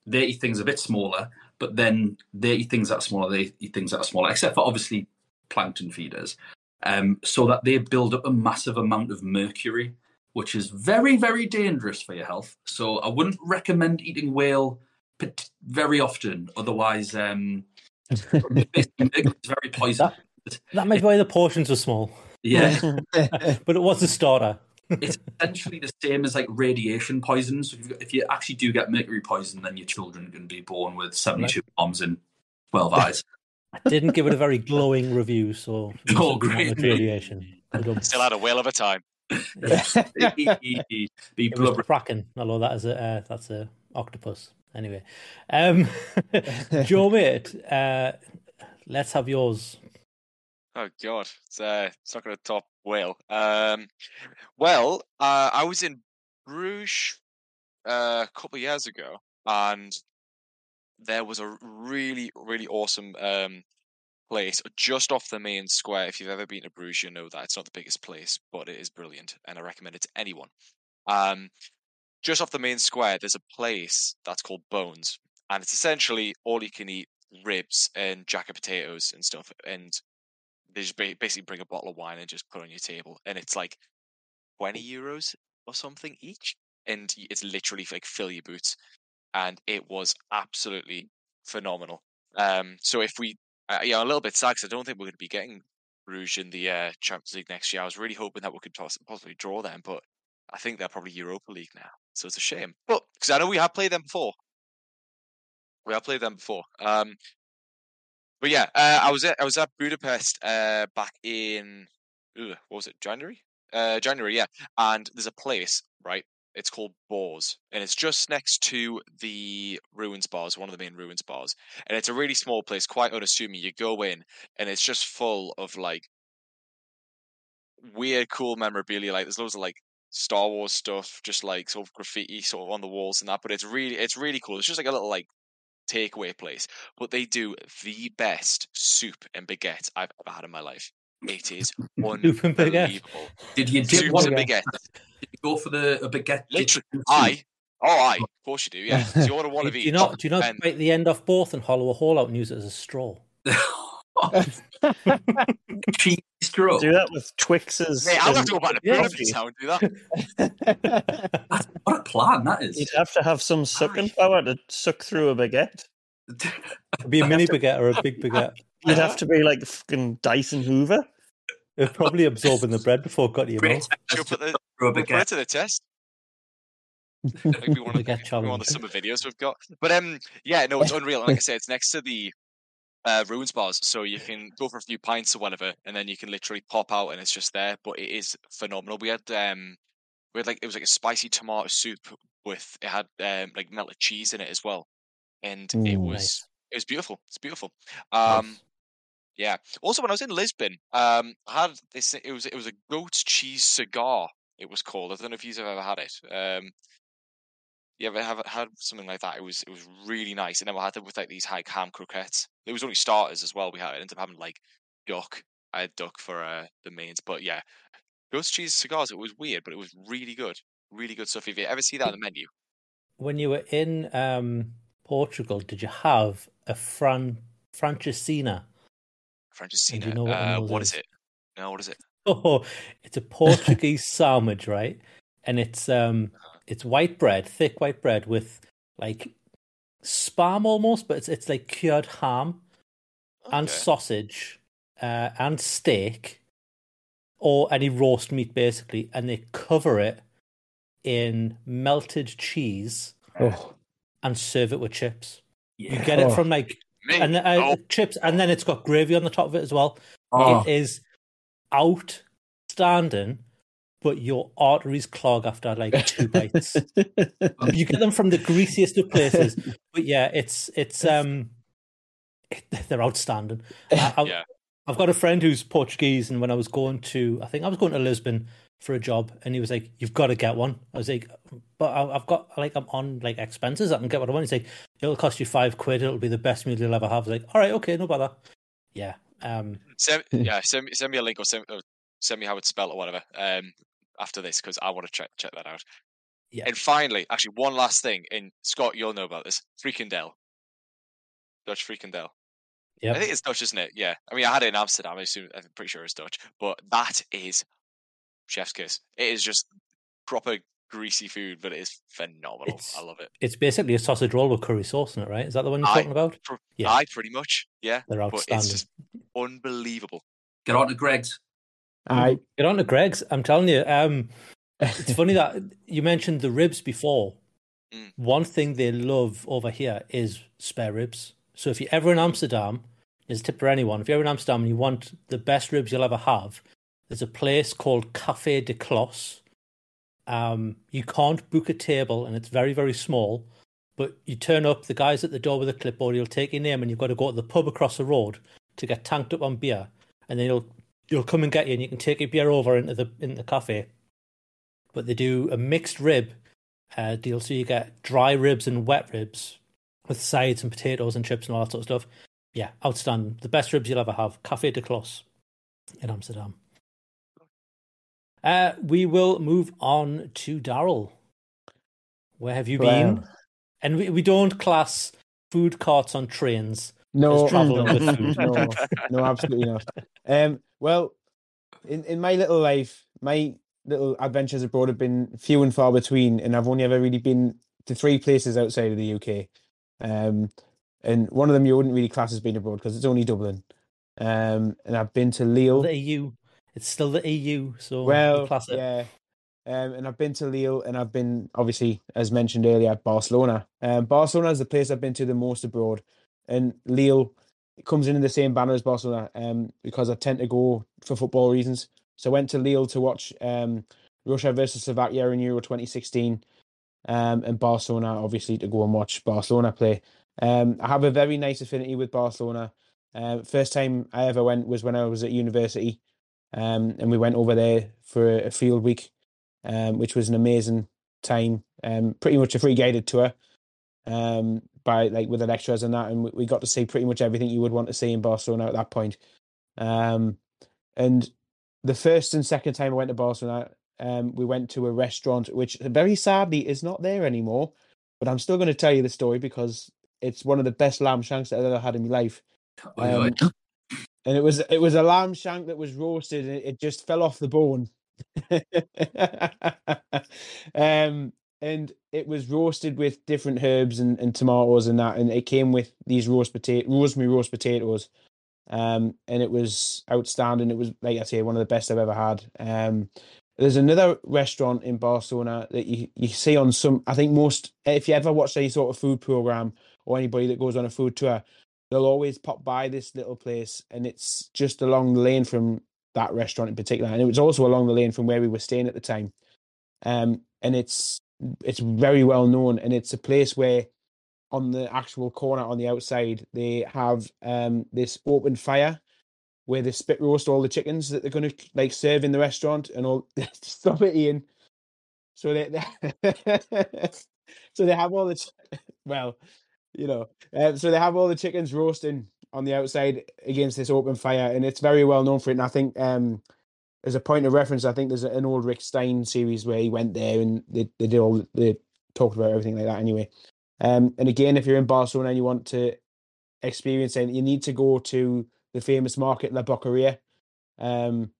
they eat things a bit smaller, but then they eat things that are smaller, they eat things that are smaller, except for obviously plankton feeders. Um, so that they build up a massive amount of mercury, which is very, very dangerous for your health. So I wouldn't recommend eating whale very often. Otherwise, um, it's very poisonous. That might be why the portions were small. Yeah. but it was a starter. It's essentially the same as like radiation poison. So if you, if you actually do get mercury poison, then your children are going to be born with 72 bombs and 12 eyes. I didn't give it a very glowing review, so it Oh, must have been great. radiation. Um, Still had a whale of a time. be it was blubber. kraken, although that is a uh, that's a octopus. Anyway, um, Joe, mate, uh, let's have yours. Oh god, it's uh, it's not going to top whale. Um, well, uh, I was in Bruges uh, a couple of years ago, and there was a really, really awesome um place just off the main square. If you've ever been to Bruges, you know that it's not the biggest place, but it is brilliant, and I recommend it to anyone. Um, just off the main square, there's a place that's called Bones, and it's essentially all you can eat ribs and jacket potatoes and stuff, and they just basically bring a bottle of wine and just put on your table, and it's like twenty euros or something each, and it's literally like fill your boots, and it was absolutely phenomenal. Um, so if we, uh, yeah, a little bit sad 'cause I don't think we're going to be getting Rouge in the uh, Champions League next year. I was really hoping that we could poss- possibly draw them, but I think they're probably Europa League now, so it's a shame. But because I know we have played them before, we have played them before. Um, but yeah, uh, I was at I was at Budapest uh, back in ugh, what was it January? Uh, January, yeah. And there's a place right. It's called Bors, and it's just next to the ruins bars, one of the main ruins bars. And it's a really small place, quite unassuming. You go in, and it's just full of like weird, cool memorabilia. Like there's loads of like Star Wars stuff, just like sort of graffiti, sort of on the walls and that. But it's really, it's really cool. It's just like a little like takeaway place, but they do the best soup and baguette I've ever had in my life. It is Soup and baguette. unbelievable. Did you dip Soups one and Did baguette. you go for the a baguette? Literally. I. Oh, I. Of course you do. Yeah. So you order one Do you not? Do you not and bite the end off both and hollow a hole out and use it as a straw? Cheese straw. Do that with Twixes. Mate, I'll have and to go back to coffee. Budapest now and do that. That's, what a plan that is. You'd have to have some sucking power to suck through a baguette. It'd be a mini baguette or a big baguette. You'd have to be like fucking Dyson Hoover. It's probably absorbing the bread before it got to your Great mouth. time Should we put the, for a we'll put it to the test. Maybe one of, Baguette maybe one of the summer videos we've got. But um, yeah, no, it's unreal. Like I said, it's next to the uh, ruins bars, so you can go for a few pints or whatever, and then you can literally pop out, and it's just there. But it is phenomenal. We had um, we had like it was like a spicy tomato soup with it had um like melted cheese in it as well, and it was Nice. it was beautiful. It's beautiful. Um, yeah. Also, when I was in Lisbon, um, I had this. It was it was a goat's cheese cigar. It was called. I don't know if you've ever had it. Um, you ever have had something like that? It was it was really nice. And then we had it with like these high ham croquettes. It was only starters as well. We had it ended up having like duck. I had duck for uh, the mains, but yeah, goat's cheese cigars. It was weird, but it was really good. Really good stuff. If you ever see that on the menu, When you were in um, Portugal, did you have a Fran Francesinha? Francesinha. you know what uh, what is is? it? No, what is it? Oh, it's a Portuguese sandwich, right? And it's um, it's white bread, thick white bread with like spam almost, but it's it's like cured ham and sausage uh, and steak or any roast meat basically, and they cover it in melted cheese Oh, and serve it with chips. You Yeah. get it Oh. from like Me? and uh, oh, chips, and then it's got gravy on the top of it as well. Oh, It is outstanding, but your arteries clog after like two bites. you get them from the greasiest of places, but yeah, it's it's um, it, they're outstanding. I, I, Yeah. I've got a friend who's Portuguese, and when I was going to, I think I was going to Lisbon for a job, and he was like, "You've got to get one." I was like, "But I- I've got like I'm on like expenses. I can get what I want." He's like, "It'll cost you five quid. It'll be the best meal you'll ever have." I was like, "All right, okay, no bother." Yeah, um, send, yeah, send me send me a link or send, or send me how it's spelled or whatever. Um, after this because I want to check check that out. Yeah. And finally, actually, one last thing. And Scott, you'll know about this. Frikandel. Dutch Frikandel. yeah. I think it's Dutch, isn't it? Yeah. I mean, I had it in Amsterdam. I assume I'm pretty sure it's Dutch, but that is chef's kiss. It is just proper greasy food, but it is phenomenal. It's- I love it. It's basically a sausage roll with curry sauce in it, right? Is that the one you're Aye. talking about? Pr- Yeah. I pretty much. Yeah. They're But it's outstanding. just unbelievable. get on to Greggs. I Get on to Greggs. I'm telling you. Um, it's funny that you mentioned the ribs before. Mm. One thing they love over here is spare ribs. So if you're ever in Amsterdam, there's a tip for anyone. If you're ever in Amsterdam and you want the best ribs you'll ever have, there's a place called Café de Klos. Um, you can't book a table and it's very, very small. But you turn up, the guy's at the door with a clipboard, he'll take your name and you've got to go to the pub across the road to get tanked up on beer. And then he'll he'll come and get you and you can take your beer over into the in the cafe. But they do a mixed rib uh, deal, so you get dry ribs and wet ribs with sides and potatoes and chips and all that sort of stuff. Yeah, outstanding. The best ribs you'll ever have. Café de Klos in Amsterdam. Uh, we will move on to Daryl. Where have you been? And we, we don't class food carts on trains. no, As travelling no, with food. no, no, absolutely not. Um, well, in in my little life, my little adventures abroad have been few and far between, and I've only ever really been to three places outside of the UK. Um, and one of them you wouldn't really class as being abroad because it's only Dublin. Um, and I've been to Lille. The EU. It's still the EU, so Well, we class it. yeah. Um, and I've been to Lille, and I've been obviously, as mentioned earlier, Barcelona. Um, Barcelona is the place I've been to the most abroad, and Lille comes in in the same banner as Barcelona. Um, because I tend to go for football reasons. So I went to Lille to watch um Russia versus Slovakia in Euro 2016, um, and Barcelona obviously to go and watch Barcelona play. Um, I have a very nice affinity with Barcelona. Um, first time I ever went was when I was at university um, and we went over there for a field week, um, which was an amazing time. Um, pretty much a free guided tour, um, by like with the lecturers and that, and we- we got to see pretty much everything you would want to see in Barcelona at that point. Um, and the first and second time I went to Barcelona, um, we went to a restaurant which very sadly is not there anymore. But I'm still going to tell you the story because it's one of the best lamb shanks that I've ever had in my life. Oi. Um, and it was it was a lamb shank that was roasted and it just fell off the bone. um, and it was roasted with different herbs and, and tomatoes and that, and it came with these roast potato, rosemary roast potatoes. um, and it was outstanding. It was like I say, one of the best I've ever had. Um, there's another restaurant in Barcelona that you, you see on some. I think most if you ever watch any sort of food program or anybody that goes on a food tour, they'll always pop by this little place, and it's just along the lane from that restaurant in particular, and it was also along the lane from where we were staying at the time. Um, and it's it's very well known, and it's a place where on the actual corner on the outside they have um this open fire where they spit roast all the chickens that they're going to like serve in the restaurant and all stop it ian. So they, they so they have all the well you know uh, so they have all the chickens roasting on the outside against this open fire and it's very well known for it and i think um as a point of reference i think there's an old rick stein series where he went there and they, they did all they talked about everything like that anyway um and again if you're in barcelona and you want to experience it you need to go to the famous market La Boqueria, um,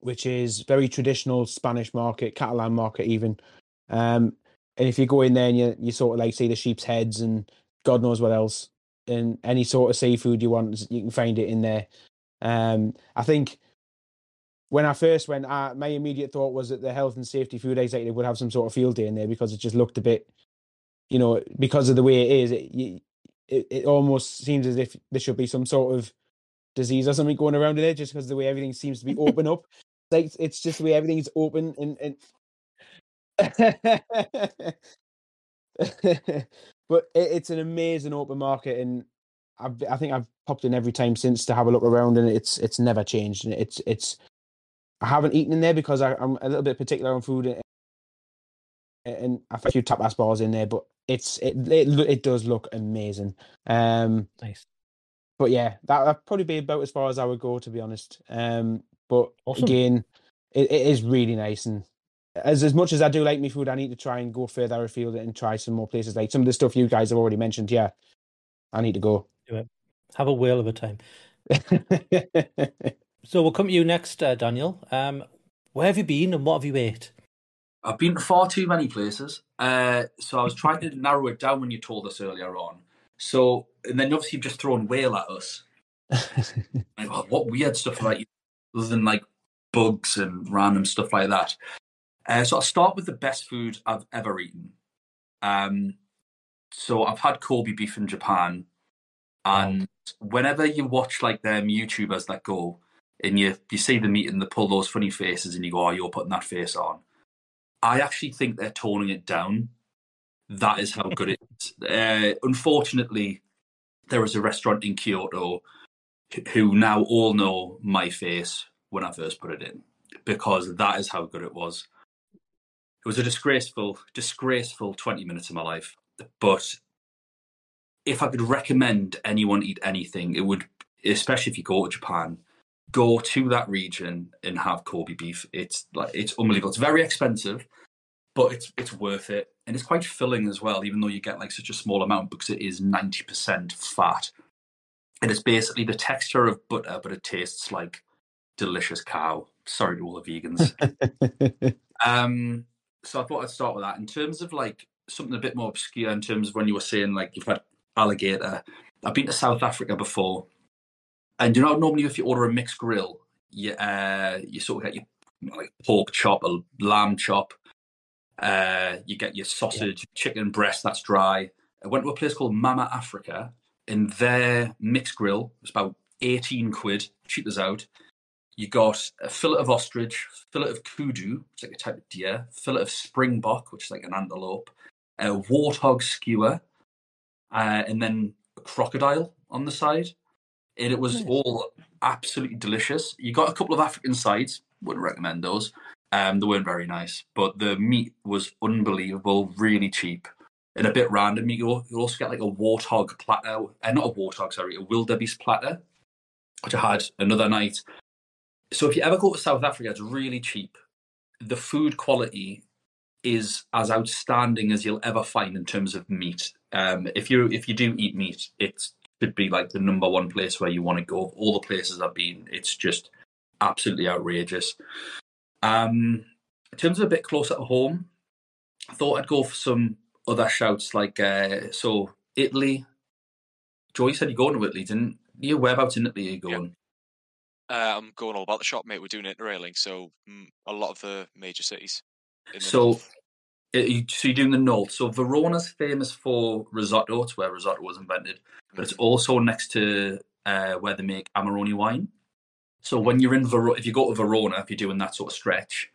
which is very traditional Spanish market, Catalan market even. Um, and if you go in there and you, you sort of like see the sheep's heads and God knows what else, and any sort of seafood you want, you can find it in there. Um, I think when I first went, uh, my immediate thought was that the health and safety food executive would have some sort of field day in there because it just looked a bit, you know, because of the way it is. It, it, it almost seems as if there should be some sort of disease or something going around in there just because the way everything seems to be open up. Like it's just the way everything's open and and but it, it's an amazing open market and I've, I think I've popped in every time since to have a look around and it's it's never changed and it's it's I haven't eaten in there because I, am a little bit particular on food and, and I've a few tapas bars in there but it's it, it it does look amazing. Um, nice but yeah, that would probably be about as far as I would go, to be honest. Um, but awesome. again, it, it is really nice, and as as much as I do like me food, I need to try and go further afield and try some more places. Like some of the stuff you guys have already mentioned. Yeah, I need to go. Have a whale of a time. so we'll come to you next, uh, Daniel. Um, where have you been and what have you ate? I've been to far too many places. Uh, so I was trying to narrow it down when you told us earlier on. So, and then obviously you've just thrown whale at us. like, well, what weird stuff are like you other than like bugs and random stuff like that. Uh, so I'll start with the best food I've ever eaten. Um, so I've had Kobe beef in Japan, and whenever you watch like them YouTubers that go and you you see them eating, they pull those funny faces, and you go, "Oh, you're putting that face on." I actually think they're toning it down that is how good it is. Uh, unfortunately, there is a restaurant in Kyoto who now all know my face when I first put it in because that is how good it was. It was a disgraceful, disgraceful 20 minutes of my life. But if I could recommend anyone eat anything, it would, especially if you go to Japan, go to that region and have Kobe beef. It's like it's unbelievable. It's very expensive, but it's it's worth it and it's quite filling as well, even though you get like such a small amount because it is ninety percent fat. And it's basically the texture of butter, but it tastes like delicious cow. Sorry to all the vegans. um, so I thought I'd start with that. In terms of like something a bit more obscure, in terms of when you were saying like you've had alligator, I've been to South Africa before, and you know normally if you order a mixed grill, you uh, you sort of get your like pork chop, a lamb chop, uh, you get your sausage, yeah. chicken breast that's dry. I went to a place called Mama Africa, and their mixed grill was about 18 quid, cheap as out. You got a fillet of ostrich, fillet of kudu, which is like a type of deer, fillet of springbok, which is like an antelope, a warthog skewer, uh, and then a crocodile on the side. And it was all absolutely delicious. You got a couple of African sides, wouldn't recommend those. Um, they weren't very nice, but the meat was unbelievable, really cheap, and a bit random. You also get like a warthog platter, uh, not a warthog, sorry, a wildebeest platter, which I had another night. So if you ever go to South Africa, it's really cheap. The food quality is as outstanding as you'll ever find in terms of meat. Um, if you if you do eat meat, it should be like the number one place where you want to go. Of all the places I've been, it's just absolutely outrageous. Um, in terms of a bit closer to home, I thought I'd go for some other shouts like uh, so Italy. Joy said you're going to Italy, didn't Yeah, whereabouts in Italy are you going? Uh, I'm going all about the shop, mate. We're doing interrailing, so mm, a lot of the major cities. in the So, north. So you're doing the north. So Verona's famous for risotto. It's where risotto was invented, but it's also next to uh, where they make Amarone wine. So when you're in Verona, if you go to Verona, if you're doing that sort of stretch,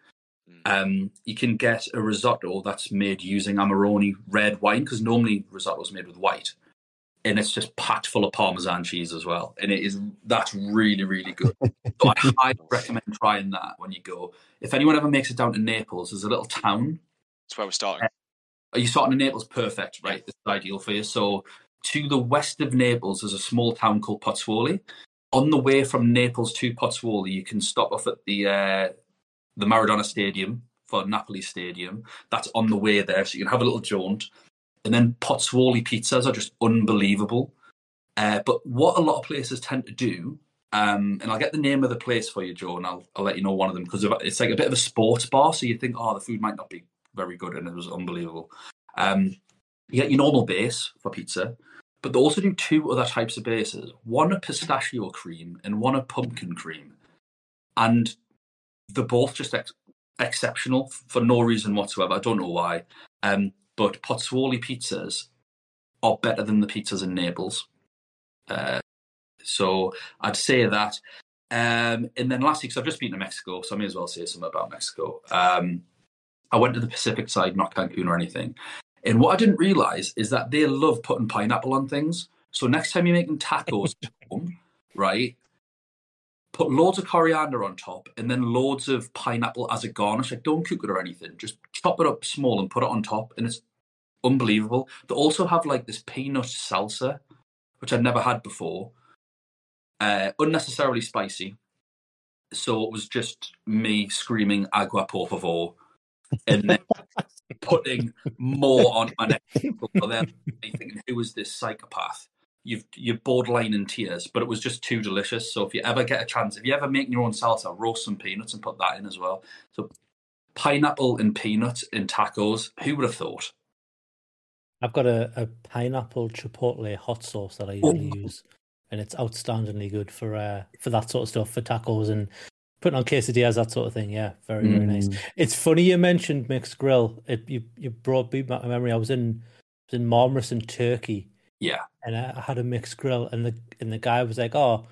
um, you can get a risotto that's made using Amarone red wine because normally risotto is made with white, and it's just packed full of Parmesan cheese as well, and it is that's really really good. so I highly recommend trying that when you go. If anyone ever makes it down to Naples, there's a little town That's where we're starting. are you starting in Naples? Perfect, right? This is ideal for you. So, to the west of Naples, there's a small town called Pozzuoli. On the way from Naples to Pozzuoli, you can stop off at the uh, the Maradona Stadium for Napoli Stadium. That's on the way there, so you can have a little jaunt. And then Pozzuoli pizzas are just unbelievable. Uh, but what a lot of places tend to do, um, and I'll get the name of the place for you, Joe, and I'll, I'll let you know one of them because it's like a bit of a sports bar. So you think, oh, the food might not be very good, and it was unbelievable. Um, you get your normal base for pizza, but they also do two other types of bases one a pistachio cream and one a pumpkin cream. And they're both just ex- exceptional for no reason whatsoever. I don't know why. Um, but Pozzuoli pizzas are better than the pizzas in Naples. Uh, so I'd say that. Um, and then last week, because I've just been to Mexico, so I may as well say something about Mexico. Um, I went to the Pacific side, not Cancun or anything. And what I didn't realize is that they love putting pineapple on things. So next time you're making tacos at home, right, put loads of coriander on top and then loads of pineapple as a garnish. Like, don't cook it or anything. Just chop it up small and put it on top, and it's unbelievable. They also have like this peanut salsa, which I'd never had before. Uh, unnecessarily spicy. So it was just me screaming agua por favor and then putting more on my neck. But then thinking, who is this psychopath? You've you're borderline in tears, but it was just too delicious. So if you ever get a chance, if you ever make your own salsa, roast some peanuts and put that in as well. So pineapple and peanuts in tacos. Who would have thought? I've got a, a pineapple chipotle hot sauce that I usually use, and it's outstandingly good for uh, for that sort of stuff for tacos and putting on quesadillas, that sort of thing. Yeah, very very nice. Mm. It's funny you mentioned mixed grill. It you you brought me back my memory. I was in I was in Marmaris in Turkey, Yeah, and I I had a mixed grill, and the and the guy was like, "Oh,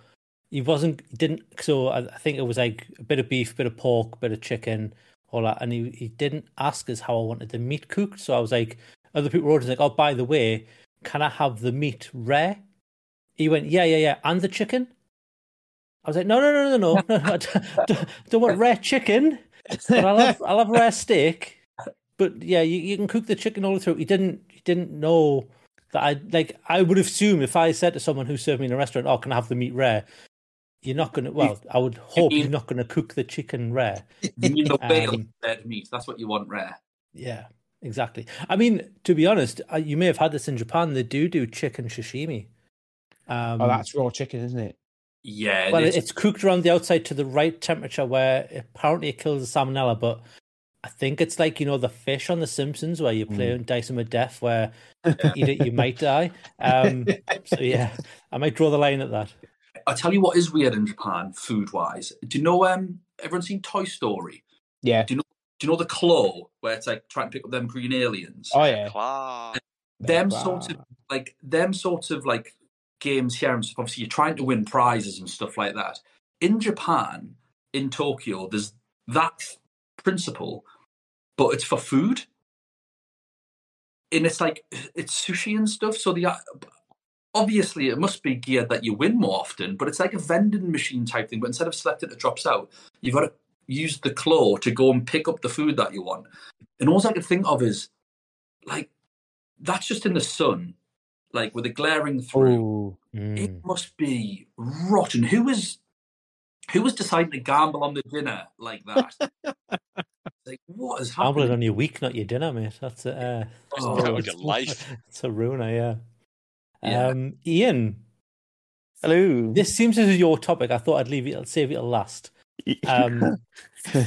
he wasn't didn't." So I, I think it was like a bit of beef, bit of pork, bit of chicken, all that, and he he didn't ask us how I wanted the meat cooked. So I was like, other people were ordering like, "Oh, by the way, can I have the meat rare?" He went, "Yeah, yeah, yeah, and the chicken." I was like, "No, no, no, no, no, I don't, don't want rare chicken, but I'll have I'll have rare steak." But yeah, you, you can cook the chicken all the way through. He didn't he didn't know that I like I would assume if I said to someone who served me in a restaurant, "Oh, can I have the meat rare?" You're not gonna. Well, I would hope you're not gonna cook the chicken rare. you mean the whale Um, red meat? That's what you want rare. Yeah, exactly. I mean, to be honest, uh, you may have had this in Japan. They do do chicken sashimi. Um, Oh, that's raw chicken, isn't it? Yeah, well, it's- it's cooked around the outside to the right temperature where apparently it kills the salmonella, but I think it's like you know the fish on The Simpsons where you play and dice them with death, where eat it you might die. Um, so yeah, I might draw the line at that. I tell you what is weird in Japan, food wise. Do you know um everyone's seen Toy Story? Yeah. Do you know do you know the claw where it's like trying to pick up them green aliens? Oh yeah. Claw. them Wow. sort of like them sort of like games here and stuff. Obviously, you're trying to win prizes and stuff like that. In Japan, in Tokyo, there's that principle, but it's for food, and it's like it's sushi and stuff. So the obviously it must be geared that you win more often, but it's like a vending machine type thing. But instead of selecting it drops out, you've got to use the claw to go and pick up the food that you want. And all I can think of is like that's just in the sun, like with it glaring through. Ooh. Mm. It must be rotten. Who was who was deciding to gamble on the dinner like that? like what is Gambling happening? on your week, not your dinner, mate. That's a Uh, Oh, Count it's- your life. It's a ruiner, yeah. Yeah. Um, Ian, Hello. this seems as your topic. I thought I'd leave it, I'll save it till last. Um,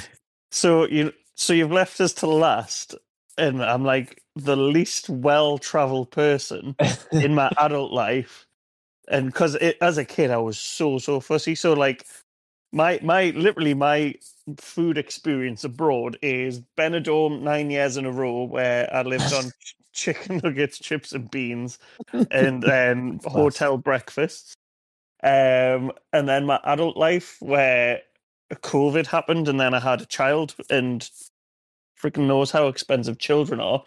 so you so you've left us to last, and I'm like the least well-traveled person in my adult life. and because as a kid I was so so fussy. So like my my literally my food experience abroad is Benidorm nine years in a row where I lived on ch- chicken nuggets, chips and beans, and then hotel breakfasts. Um, and then my adult life where COVID happened, and then I had a child, and freaking knows how expensive children are.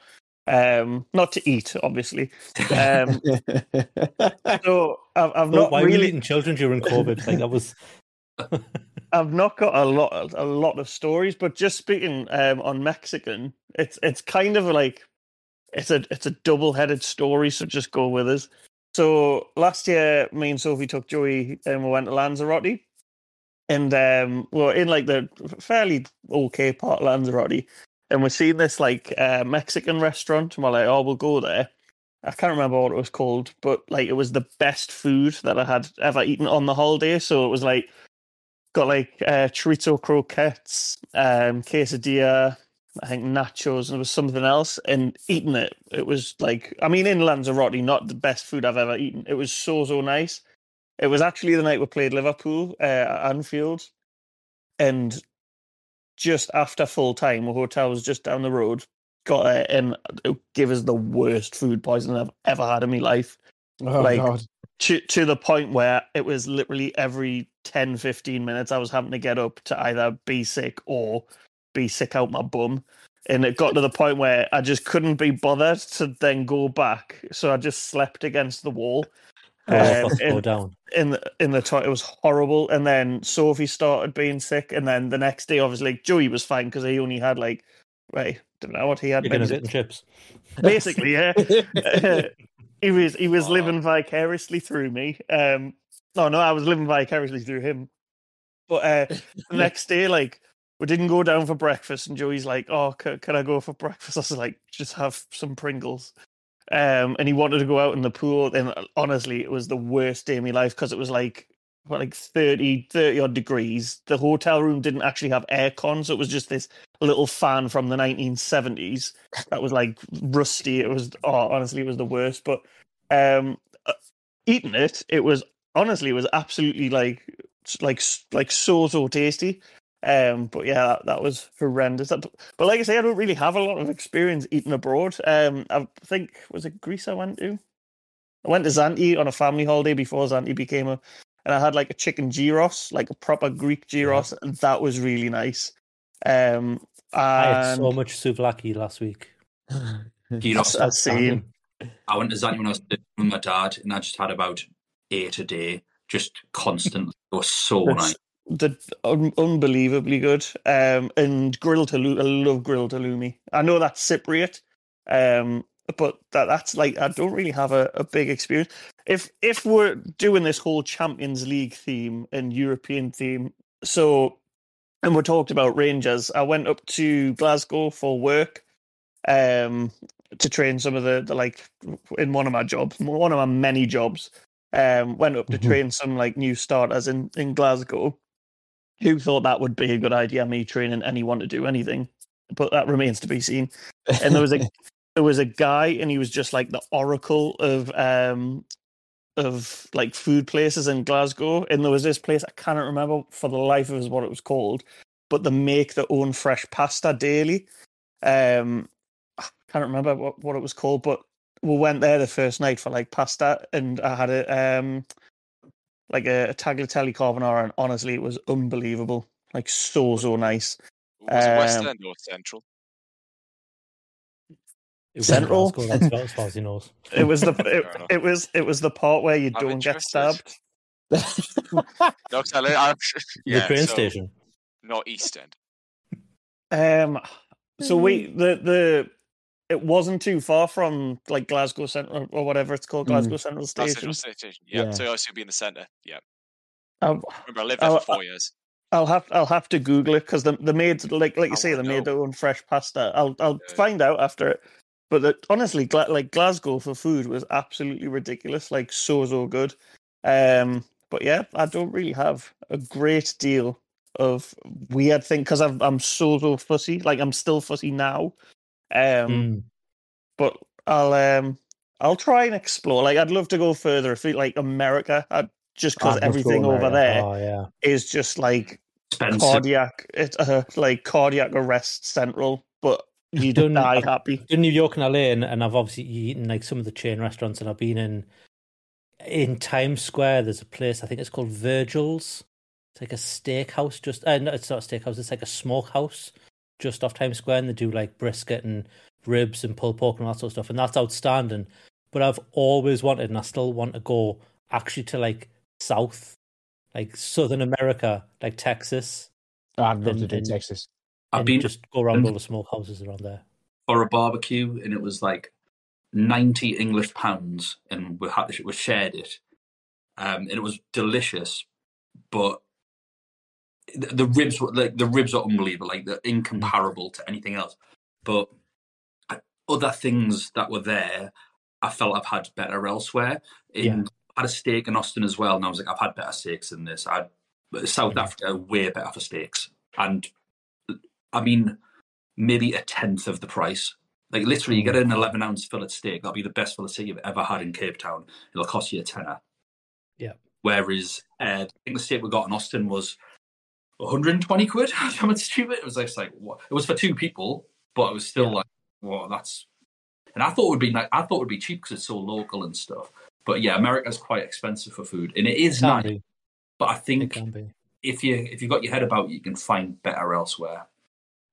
Um, not to eat, obviously. Um, so I've, I've But not why were really. eating children during COVID? Like that was I've not got a lot, a lot of stories, but just speaking um, on Mexican, it's it's kind of like it's a it's a double headed story. So just go with us. So last year, me and Sophie took Joey and we went to Lanzarote, and um, we we're in like the fairly okay part of Lanzarote, and we're seeing this like uh, Mexican restaurant, and we're like, oh, we'll go there. I can't remember what it was called, but like it was the best food that I had ever eaten on the holiday. So it was like got like uh, chorizo croquettes, um, quesadilla, I think nachos, and there was something else. And eating it, it was like, I mean, in Lanzarote, not the best food I've ever eaten. It was so so nice. It was actually the night we played Liverpool uh, at Anfield, and just after full time, the hotel was just down the road. Got there and it gave us the worst food poisoning I've ever had in my life Oh like god. to to the point where it was literally every 10 15 minutes i was having to get up to either be sick or be sick out my bum and it got to the point where i just couldn't be bothered to then go back so i just slept against the wall Um, go in, down. in the in the toilet it was horrible. And then sophie started being sick. And then the next day obviously joey was fine because he only had like right don't know what he had Chicken maybe and chips. basically yeah. He was he was living vicariously through me. Um no no i was living vicariously through him. But uh the next day like we didn't go down for breakfast. And joey's like oh can, can i go for breakfast? I was like just have some pringles um and he wanted to go out in the pool and honestly it was the worst day of my life because it was like what, like 30 30 odd degrees. The hotel room didn't actually have aircon so it was just this little fan from the 1970s that was like rusty. It was oh honestly it was the worst. But um uh, eating it it was honestly it was absolutely like like like so so tasty um but yeah that, that was horrendous but, but like i say i don't really have a lot of experience eating abroad um i think was it greece i went to i went to zante on a family holiday before zante became a and i had like a chicken gyros like a proper greek gyros and that was really nice um I had so much souvlaki last week. Gyros. I've seen I went to Zante when I was with my dad, and I just had about eight a day, just constantly. It was so nice. The un- unbelievably good. Um, and grilled halloumi. I love grilled halloumi. I know that's Cypriot, um, but that that's like I don't really have a, a big experience. If if we're doing this whole Champions League theme and European theme, so and we talked about Rangers. I went up to Glasgow for work, um, to train some of the, the like in one of my jobs, one of my many jobs. Um, went up to Mhm. train some like new starters in in Glasgow. Who thought that would be a good idea? Me training anyone to do anything, but that remains to be seen. And there was a there was a guy, and he was just like the oracle of um of like food places in Glasgow. And there was this place I cannot remember for the life of us what it was called, but they make their own fresh pasta daily. Um, I can't remember what, what it was called, but we went there the first night for like pasta, and I had a um like a, a tagliatelle carbonara, and honestly, it was unbelievable. Like so so nice. Was it West Um, End or Central? It was Central? Glasgow, that's about as far as he knows. It was the it, it was it was the part where you I'm don't get stabbed. No, 'cause I li- I'm, yeah, the train so station. Not East End. Um, so we the the it wasn't too far from like Glasgow Central or whatever it's called, Mm. Glasgow Central Station. Central Station. Yeah. Yeah. So I assume be in the centre. Yeah. I'll, Remember, I lived there Oh, for four years. I'll have I'll have to Google it because the the made like like you I say they wanna made their own fresh pasta. I'll I'll Yeah. find out after it. But the, honestly, Gla- like Glasgow for food was absolutely ridiculous, like so so good. Um, but yeah, I don't really have a great deal of weird thing because I'm I'm so so fussy. Like I'm still fussy now. Um, Mm. but I'll um I'll try and explore. Like, I'd love to go further. If like America, I'd, just because I'd love to go everything over America. there Oh yeah. is just like Expensive. cardiac, it's uh, like cardiac arrest central. But you Done- die happy. in New York and LA, and, and I've obviously eaten like some of the chain restaurants, and I've been in in Times Square. There's a place I think it's called Virgil's. It's like a steakhouse. Just uh, no, it's not a steakhouse. It's like a smokehouse just off Times Square, and they do like brisket and ribs and pulled pork and all that sort of stuff, and that's outstanding. But I've always wanted, and I still want to go actually to like South, like Southern America, like Texas, I'd love to do and- Texas. I've and been just go around all the smokehouses around there. for a barbecue and it was like 90 English pounds and we had we shared it. Um, and it was delicious, but the, the ribs were like the ribs are hmm. unbelievable, like they're hmm. incomparable to anything else. But other things that were there, I felt I've had better elsewhere. In Yeah. I had a steak in Austin as well, and I was like, I've had better steaks than this. I South. Africa way better for steaks, and I mean maybe a tenth of the price. Like literally, you hmm. get an 11 ounce fillet steak. That'll be the best fillet steak you've ever had in Cape Town. It'll cost you a tenner. Yeah. Whereas uh, I think the steak we got in Austin was 120 quid. How much stupid? It was just like what? It was for two people, but it was still like, well, that's. And I thought it would be like I thought it would be cheap because it's so local and stuff. But yeah, America's quite expensive for food, and it is Can nice. be. But I think if you if you've got your head about it, you can find better elsewhere.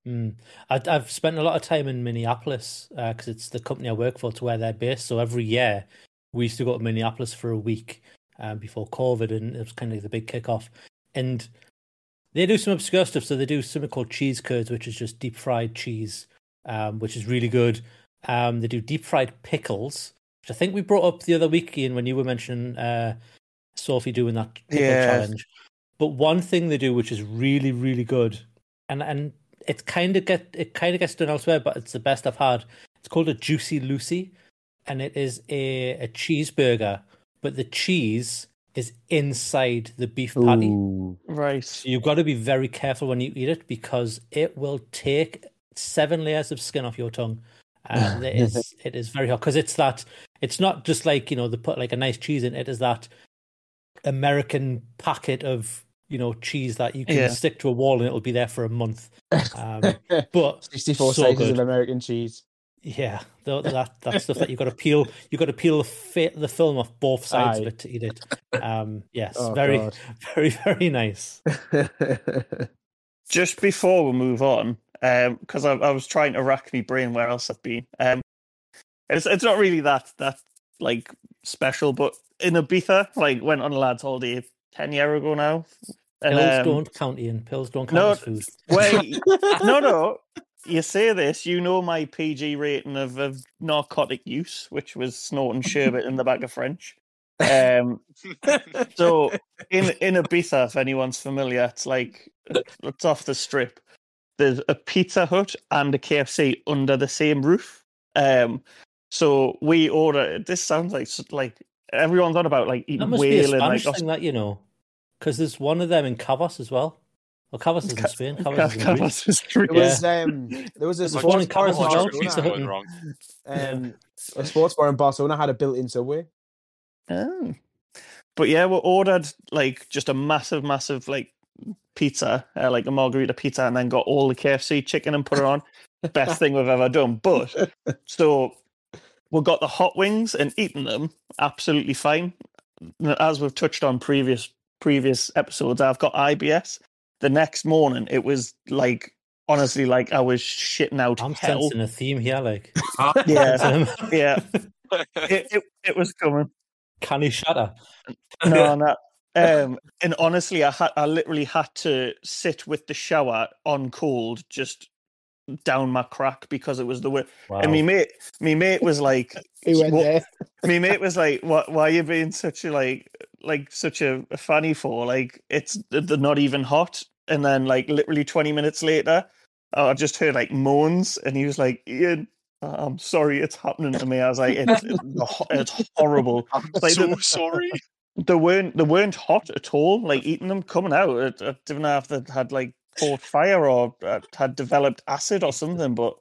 Mm. I, I've spent a lot of time in Minneapolis because it's the company I work for to where they're based. So every year we used to go to Minneapolis for a week um, before COVID, and it was kind of the big kickoff. And they do some obscure stuff. So they do something called cheese curds, which is just deep fried cheese, um, which is really good. Um, they do deep fried pickles, which I think we brought up the other week, Ian, when you were mentioning uh, Sophie doing that Yeah. challenge. But one thing they do, which is really, really good, and and it kind of get it kind of gets done elsewhere, but it's the best I've had. It's called a Juicy Lucy, and it is a a cheeseburger, but the cheese is inside the beef patty. Ooh. Right. So you've got to be very careful when you eat it because it will take seven layers of skin off your tongue. And it is it is very hot because it's that it's not just like you know they put like a nice cheese in it is that American packet of you know cheese that you can Yeah. stick to a wall and it'll be there for a month. Um, but 64 so slices good. of American cheese. Yeah, tho- that that stuff that you've got to peel. you've got to peel the fi- the film off both sides of it to eat it. Um, yes, Oh, very God. very very nice. Just before we move on, because I, I was trying to rack my brain where else I've been. Um, it's it's not really that that like special, but in Ibiza, like went on a lads' holiday ten year ago now. And, Pills um, don't count, Ian. Pills don't count no, as food. Wait, no, no. You say this, you know my PG rating of, of narcotic use, which was snorting sherbet in the back of French. Um, so in in Ibiza, if anyone's familiar, it's like it's off the strip. There's a Pizza Hut and a KFC under the same roof. Um, so we order. This sounds like like everyone's on about like That eating must be a whale and like Spanish thing that you know, because there's one of them in Kavos as well. Well, Kavos is in Ca- Spain. Ca- Kavos is in Kavos Greece. is Greece. It was um, there was a There's sports bar in Kavos as well. Pizza Pizza Hut Hut. going wrong. Um, a sports bar in Barcelona had a built-in subway. Oh. But yeah, we ordered like just a massive, massive like pizza, uh, like a margarita pizza, and then got all the KFC chicken and put it on. Best thing we've ever done. But so we got the hot wings and eating them absolutely fine. As we've touched on previous previous episodes, I've got IBS. The next morning, it was like honestly like I was shitting out I'm hell. sensing a theme here. Like, Yeah, um, yeah, it, it it was coming. can he shatter? no, no. Um, and honestly, I had I literally had to sit with the shower on cold, just down my crack because it was the way. Wow. And me mate, me mate was like, He went what- there. me mate was like, "What? Why are you being such a like, like such a, a fanny for? Like, it's they're not even hot." And then, like, literally twenty minutes later, uh, I just heard like moans, and he was like, "Ian." Uh, I'm sorry, it's happening to me. I was like, it's, it's, it's horrible. I'm Like, so the- sorry. they weren't they weren't hot at all. Like eating them coming out, I, I didn't know if they had like caught fire or uh, had developed acid or something. But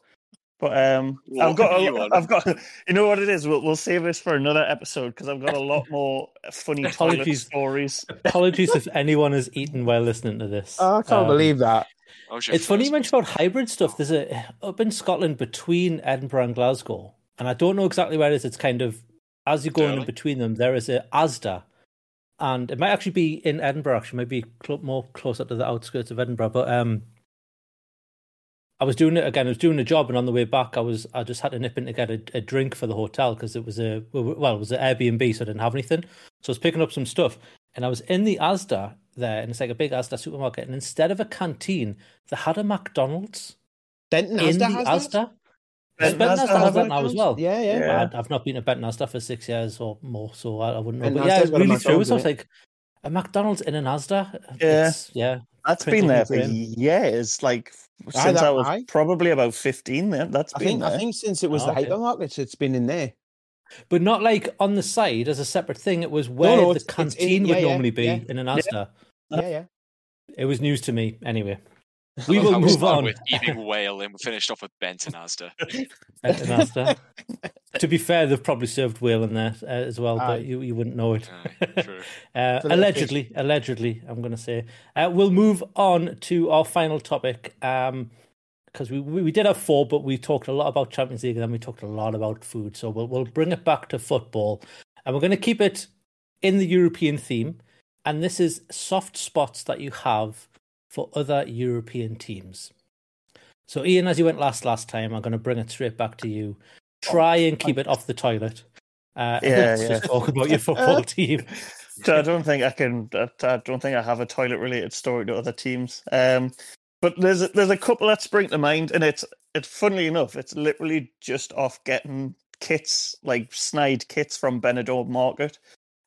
But um, What I've got, are a, you on? I've got, you know what it is. We'll, we'll save this for another episode because I've got a lot more funny toilet Apologies. stories. Apologies if anyone has eaten while listening to this. Oh, I can't Um, believe that. That was It's funny you mentioned about hybrid stuff. There's a up in Scotland between Edinburgh and Glasgow, and I don't know exactly where it is. It's kind of as you're going in between them. There is a ASDA, and it might actually be in Edinburgh. Actually, might be clo- more closer to the outskirts of Edinburgh. But um, I was doing it again. I was doing a job, and on the way back, I was I just had to nip in to get a, a drink for the hotel because it was a well, it was an Airbnb, so I didn't have anything. So I was picking up some stuff, and I was in the ASDA there, and it's like a big ASDA supermarket. And instead of a canteen, they had a McDonald's Denton in Asda the has that? Asda. Benton Benton Asda Asda has that now as well. Yeah, yeah. Yeah. I- I've not been to Benton Asda for six years or more, so I, I wouldn't know. Benton But yeah, Asda's it's got a really true. McDonald's So I was like, a McDonald's in an Asda. Yeah. It's- yeah. That's Printed been there for years. Like since Aye, that- I was aye. probably about fifteen. Then that's I been think there. I think since it was Oh, the okay. hypermarket, it's been in there. But not like on the side as a separate thing. It was where no, the it's- it's in- canteen yeah, would yeah, normally be yeah. in an Asda. Yeah, yeah. It was news to me. Anyway, I we will move on. with eating whale and we finished off with Benton Asda. Benton Asda. to be fair, they've probably served whale in there uh, as well, Aye. but you, you wouldn't know it. Aye, true. uh, Filet of allegedly, allegedly, I'm going to say. Uh, we'll move on to our final topic Um, because we, we we did have four, but we talked a lot about Champions League and then we talked a lot about food. So we'll we'll bring it back to football, and we're going to keep it in the European theme. And this is soft spots that you have for other European teams. So, Ian, as you went last last time, I'm going to bring it straight back to you. Try and keep it off the toilet. Uh, Yeah, yeah. just talk about your football team. So I don't think I can. I I don't think I have a toilet-related story to other teams. Um, but there's a, there's a couple that spring to mind, and it's it's funnily enough, it's literally just off getting kits like snide kits from Benidorm Market.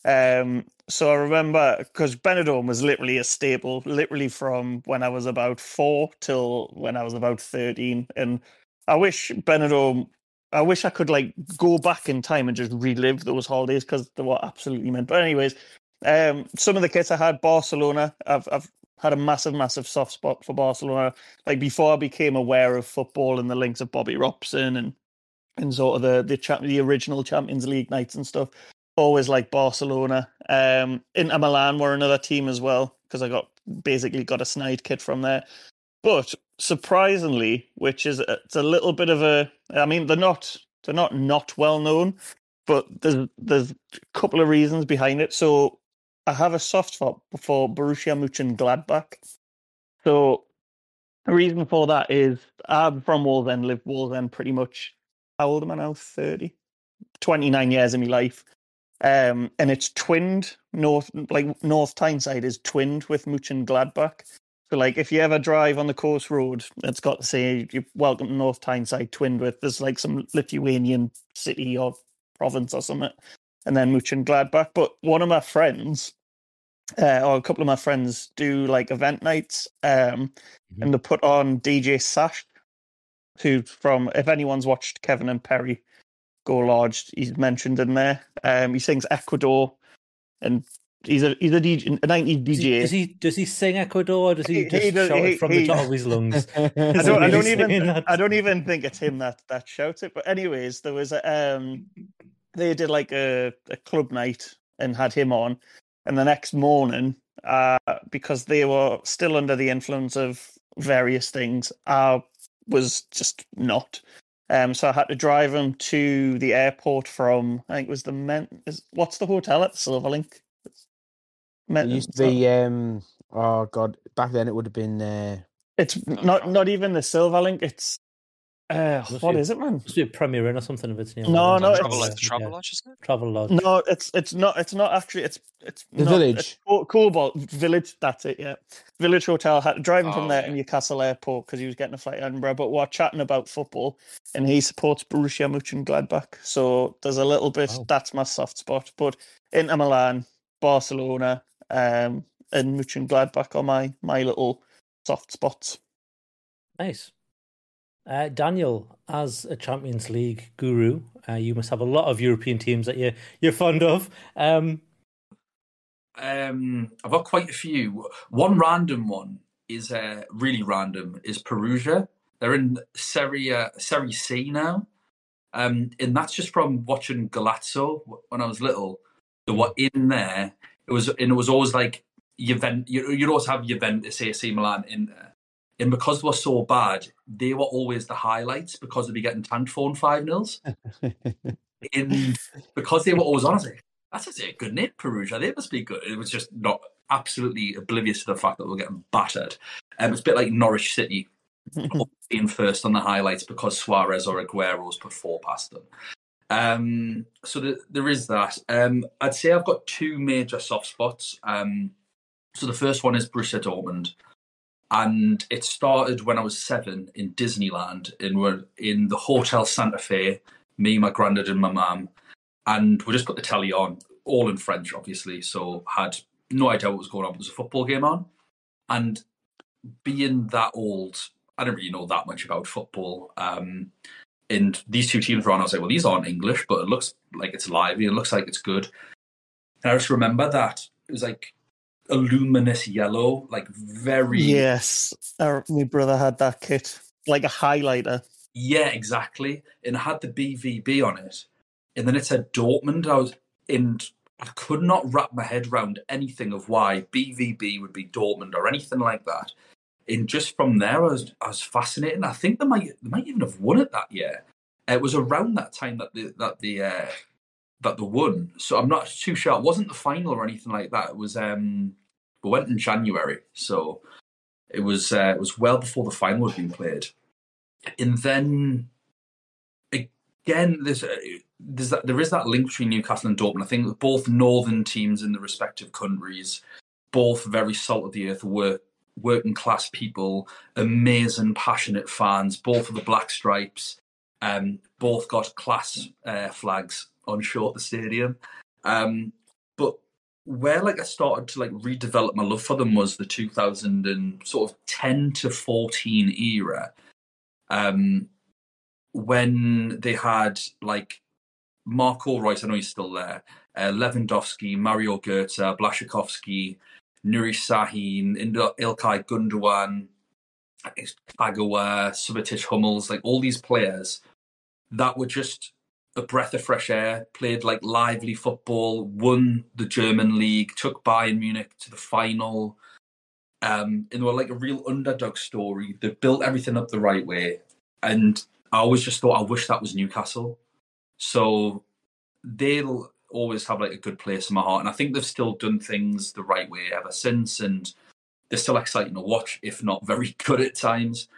Um, so I remember because Benidorm was literally a staple, literally from when I was about four till when I was about thirteen, and I wish Benidorm. I wish I could like go back in time and just relive those holidays because they were absolutely meant. But anyways, um, some of the kits I had Barcelona. I've I've had a massive, massive soft spot for Barcelona. Like before I became aware of football and the links of Bobby Robson and and sort of the the the original Champions League nights and stuff. Always like Barcelona. Um, Inter Milan were another team as well because I got basically got a snide kit from there. But surprisingly, which is a- it's a little bit of a, I mean, they're not they're not not well known, but there's there's a couple of reasons behind it. So I have a soft spot for Borussia Mönchengladbach. So the reason for that is I'm from Wallsend, lived Wallsend pretty much. How old am I now? 30? 29 years of my life. Um, and it's twinned north, like North Tyneside is twinned with Mönchengladbach. So, like, if you ever drive on the coast road, it's got to say you're welcome to North Tyneside, twinned with there's like some Lithuanian city or province or something, and then Mönchengladbach. But one of my friends, uh, or a couple of my friends, do like event nights, um, and they put on DJ Sash, who from if anyone's watched Kevin and Perry go large, he's mentioned in there. Um, he sings Ecuador, and he's a he's a DJ, a 90s Does DJ. he, does he does he sing Ecuador or does he He- just he does- shout he- it from he- the top of his lungs? I don't, I don't even that? I don't even think it's him that that shouts it. But anyways, there was a, um they did like a, a club night and had him on, and the next morning, uh, because they were still under the influence of various things, I was just not. Um, so I had to drive him to the airport from I think it was the men. Is, what's the hotel at Silverlink? It Men- used to be um oh god, back then it would have been uh It's not not even the Silverlink. It's uh, Must what be- is it, man? Must be a Premier Inn or something if it's near. No, Wallsend. no, Travel, it's- travel lodge, isn't it? Travel Lodge. No, it's it's not. It's not actually. It's it's The not- village. It's Cobalt Village. That's it. Yeah, Village Hotel. Had driving from Oh, there yeah. in Newcastle Airport because he was getting a flight to Edinburgh. But we're chatting about football, and he supports Borussia Mönchengladbach. So there's a little bit. Wow. That's my soft spot. But Inter Milan, Barcelona, um, and Mönchengladbach are my my little soft spots. Nice. Uh, Daniel, as a Champions League guru, uh, you must have a lot of European teams that you're you're fond of. Um, Um, I've got quite a few. One random one is uh, really random is Perugia. They're in Serie Serie C now, um, and that's just from watching Gazzetta when I was little. They were in there. It was and it was always like Juventus. You, you'd always have Juventus, AC Milan in there. And because they were so bad, they were always the highlights because they'd be getting tanked four and five nils. in because they were always on, I was like, that's a good name, Perugia. They must be good. It was just not absolutely oblivious to the fact that we're getting battered. Um, it's a bit like Norwich City being first on the highlights because Suarez or Aguero's put four past them. Um, so the, there is that. Um, I'd say I've got two major soft spots. Um, so the first one is Borussia Dortmund, and it started when I was seven in Disneyland, and we're in the Hotel Santa Fe. Me, my granddad, and my mum, and we just put the telly on, all in French, obviously. So had no idea what was going on. It was a football game on, and being that old, I didn't really know that much about football. Um, and these two teams were on. I was like, well, these aren't English, but it looks like it's lively. It looks like it's good. And I just remember that it was like a luminous yellow, like very Yes, our, my brother had that kit, like a highlighter. Yeah, exactly. And it had the BVB on it. And then it said Dortmund. I was in I could not wrap my head around anything of why BVB would be Dortmund or anything like that. And just from there, I was I was fascinated. I think they might they might even have won it that year. It was around that time that the that the uh, that they won. So I'm not too sure. It wasn't the final or anything like that. It was um we went in January, so it was uh, it was well before the final had been played. And then again, there's uh, there's that, there is that link between Newcastle and Dortmund. I think both northern teams in the respective countries, both very salt of the earth work working class people, amazing passionate fans. Both of the Black Stripes, um, both got class uh, flags on show at the stadium. Um, but where like I started to like redevelop my love for them was the 2000 and sort of 10 to 14 era. Um, when they had like Marco Reus, I know he's still there, uh, Lewandowski, Mario Götze, Blaszczykowski, Nuri Sahin, Ilkay Gundogan, Kagawa, Subotic Hummels, like all these players that were just a breath of fresh air, played like lively football, won the German league, took Bayern Munich to the final. Um, and they were like a real underdog story. They built everything up the right way. And I always just thought, I wish that was Newcastle. So they'll always have like a good place in my heart, and I think they've still done things the right way ever since, and they're still exciting to watch, if not very good at times.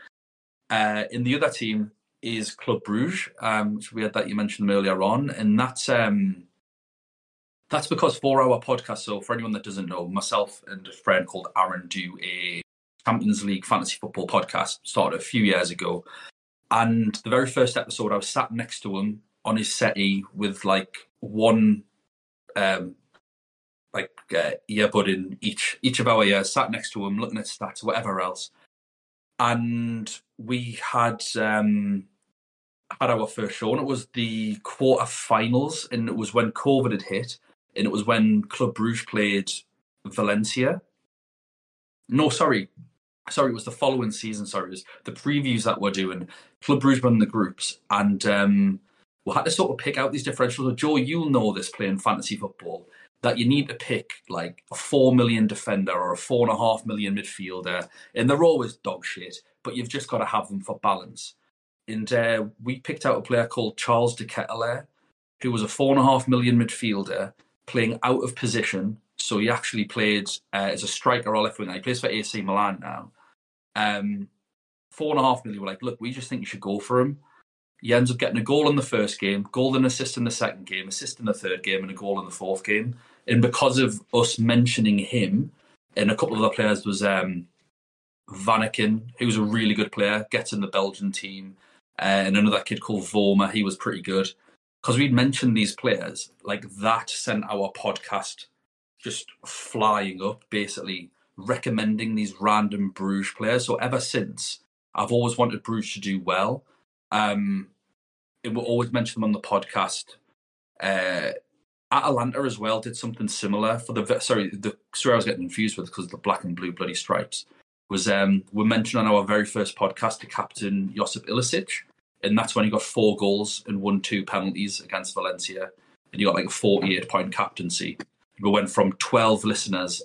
Uh, in the other team is Club Bruges, um, which we had that you mentioned earlier on, and that's um, that's because for our podcast. So for anyone that doesn't know, myself and a friend called Aaron do a Champions League fantasy football podcast started a few years ago, and the very first episode, I was sat next to him on his settee with like one um like uh, earbud in each each of our ears, sat next to him, looking at stats, whatever else. And we had um had our first show, and it was the quarter finals, and it was when COVID had hit, and it was when Club Bruges played Valencia. No, sorry, sorry, it was the following season. Sorry, it was the previews that we're doing. Club Bruges won the groups, and um, we had to sort of pick out these differentials. So Joe, you'll know this playing fantasy football that you need to pick like a four million defender or a four and a half million midfielder, and they're always dog shit, but you've just got to have them for balance. And uh, we picked out a player called Charles de Ketelaere, who was a four and a half million midfielder playing out of position. So he actually played uh, as a striker or left winger. He plays for AC Milan now. Um, four and a half million. We're like, look, we just think you should go for him. He ends up getting a goal in the first game, goal and assist in the second game, assist in the third game, and a goal in the fourth game. And because of us mentioning him, and a couple of other players was um, Vanaken, who was a really good player, gets in the Belgian team, uh, and another kid called Vormer, he was pretty good. Because we'd mentioned these players, like that sent our podcast just flying up, basically recommending these random Bruges players. So ever since, I've always wanted Bruges to do well. Um, it will always mention them on the podcast. Uh, Atalanta as well did something similar for the sorry the sorry I was getting confused with because of the black and blue bloody stripes. Was um, we mentioned on our very first podcast to captain Josip Ilicic, and that's when he got four goals and won two penalties against Valencia, and he got like a 48 point captaincy. We went from 12 listeners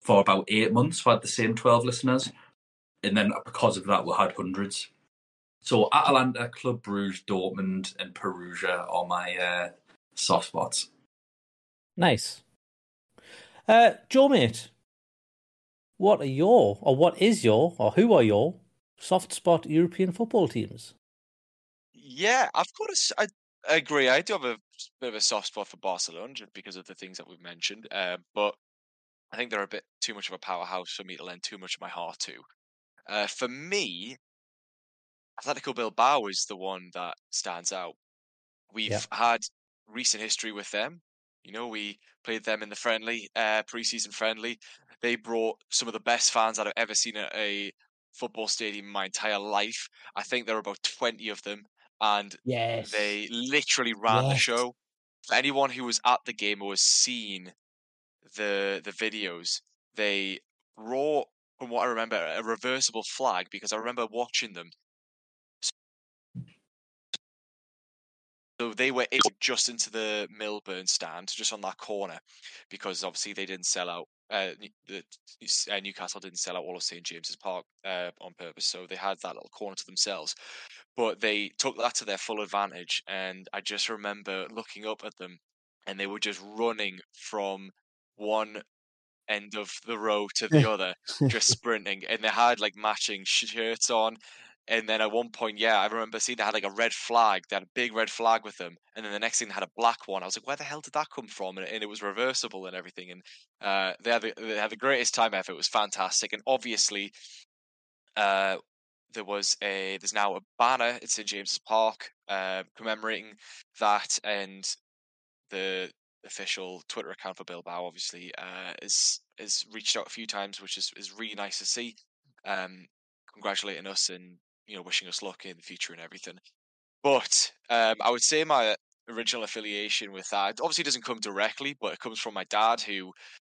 for about eight months. We had the same 12 listeners, and then because of that, we had hundreds. So Atalanta, Club Bruges, Dortmund, and Perugia are my uh, soft spots. Nice. Uh, Joe, mate, what are your, or what is your, or who are your soft spot European football teams? Yeah, I've got to. I, agree. I do have a bit of a soft spot for Barcelona just because of the things that we've mentioned. Uh, but I think they're a bit too much of a powerhouse for me to lend too much of my heart to. Uh, for me, Atletico Bilbao is the one that stands out. We've Yeah. had recent history with them. You know, we played them in the friendly, uh, preseason friendly. They brought some of the best fans that I've ever seen at a football stadium in my entire life. I think there were about 20 of them, and Yes. they literally ran the show. For anyone who was at the game or has seen the the videos, they brought, from what I remember, a reversible flag because I remember watching them. So they were just into the Milburn stand, just on that corner, because obviously they didn't sell out. Uh, the uh, Newcastle didn't sell out all of St James's Park uh, on purpose, so they had that little corner to themselves. But they took that to their full advantage, and I just remember looking up at them, and they were just running from one end of the row to the other, just sprinting, and they had like matching shirts on. And then at one point, yeah, I remember seeing they had like a red flag. They had a big red flag with them, and then the next thing they had a black one. I was like, where the hell did that come from? And, and it was reversible and everything. And uh, they had the, they had the greatest time ever. It was fantastic, and obviously, uh, there was a there's now a banner at St James's Park uh, commemorating that, and the official Twitter account for Bilbao obviously uh, is has reached out a few times, which is is really nice to see. Um, congratulating us and you know wishing us luck in the future and everything. But um, I would say my original affiliation with that obviously doesn't come directly, but it comes from my dad who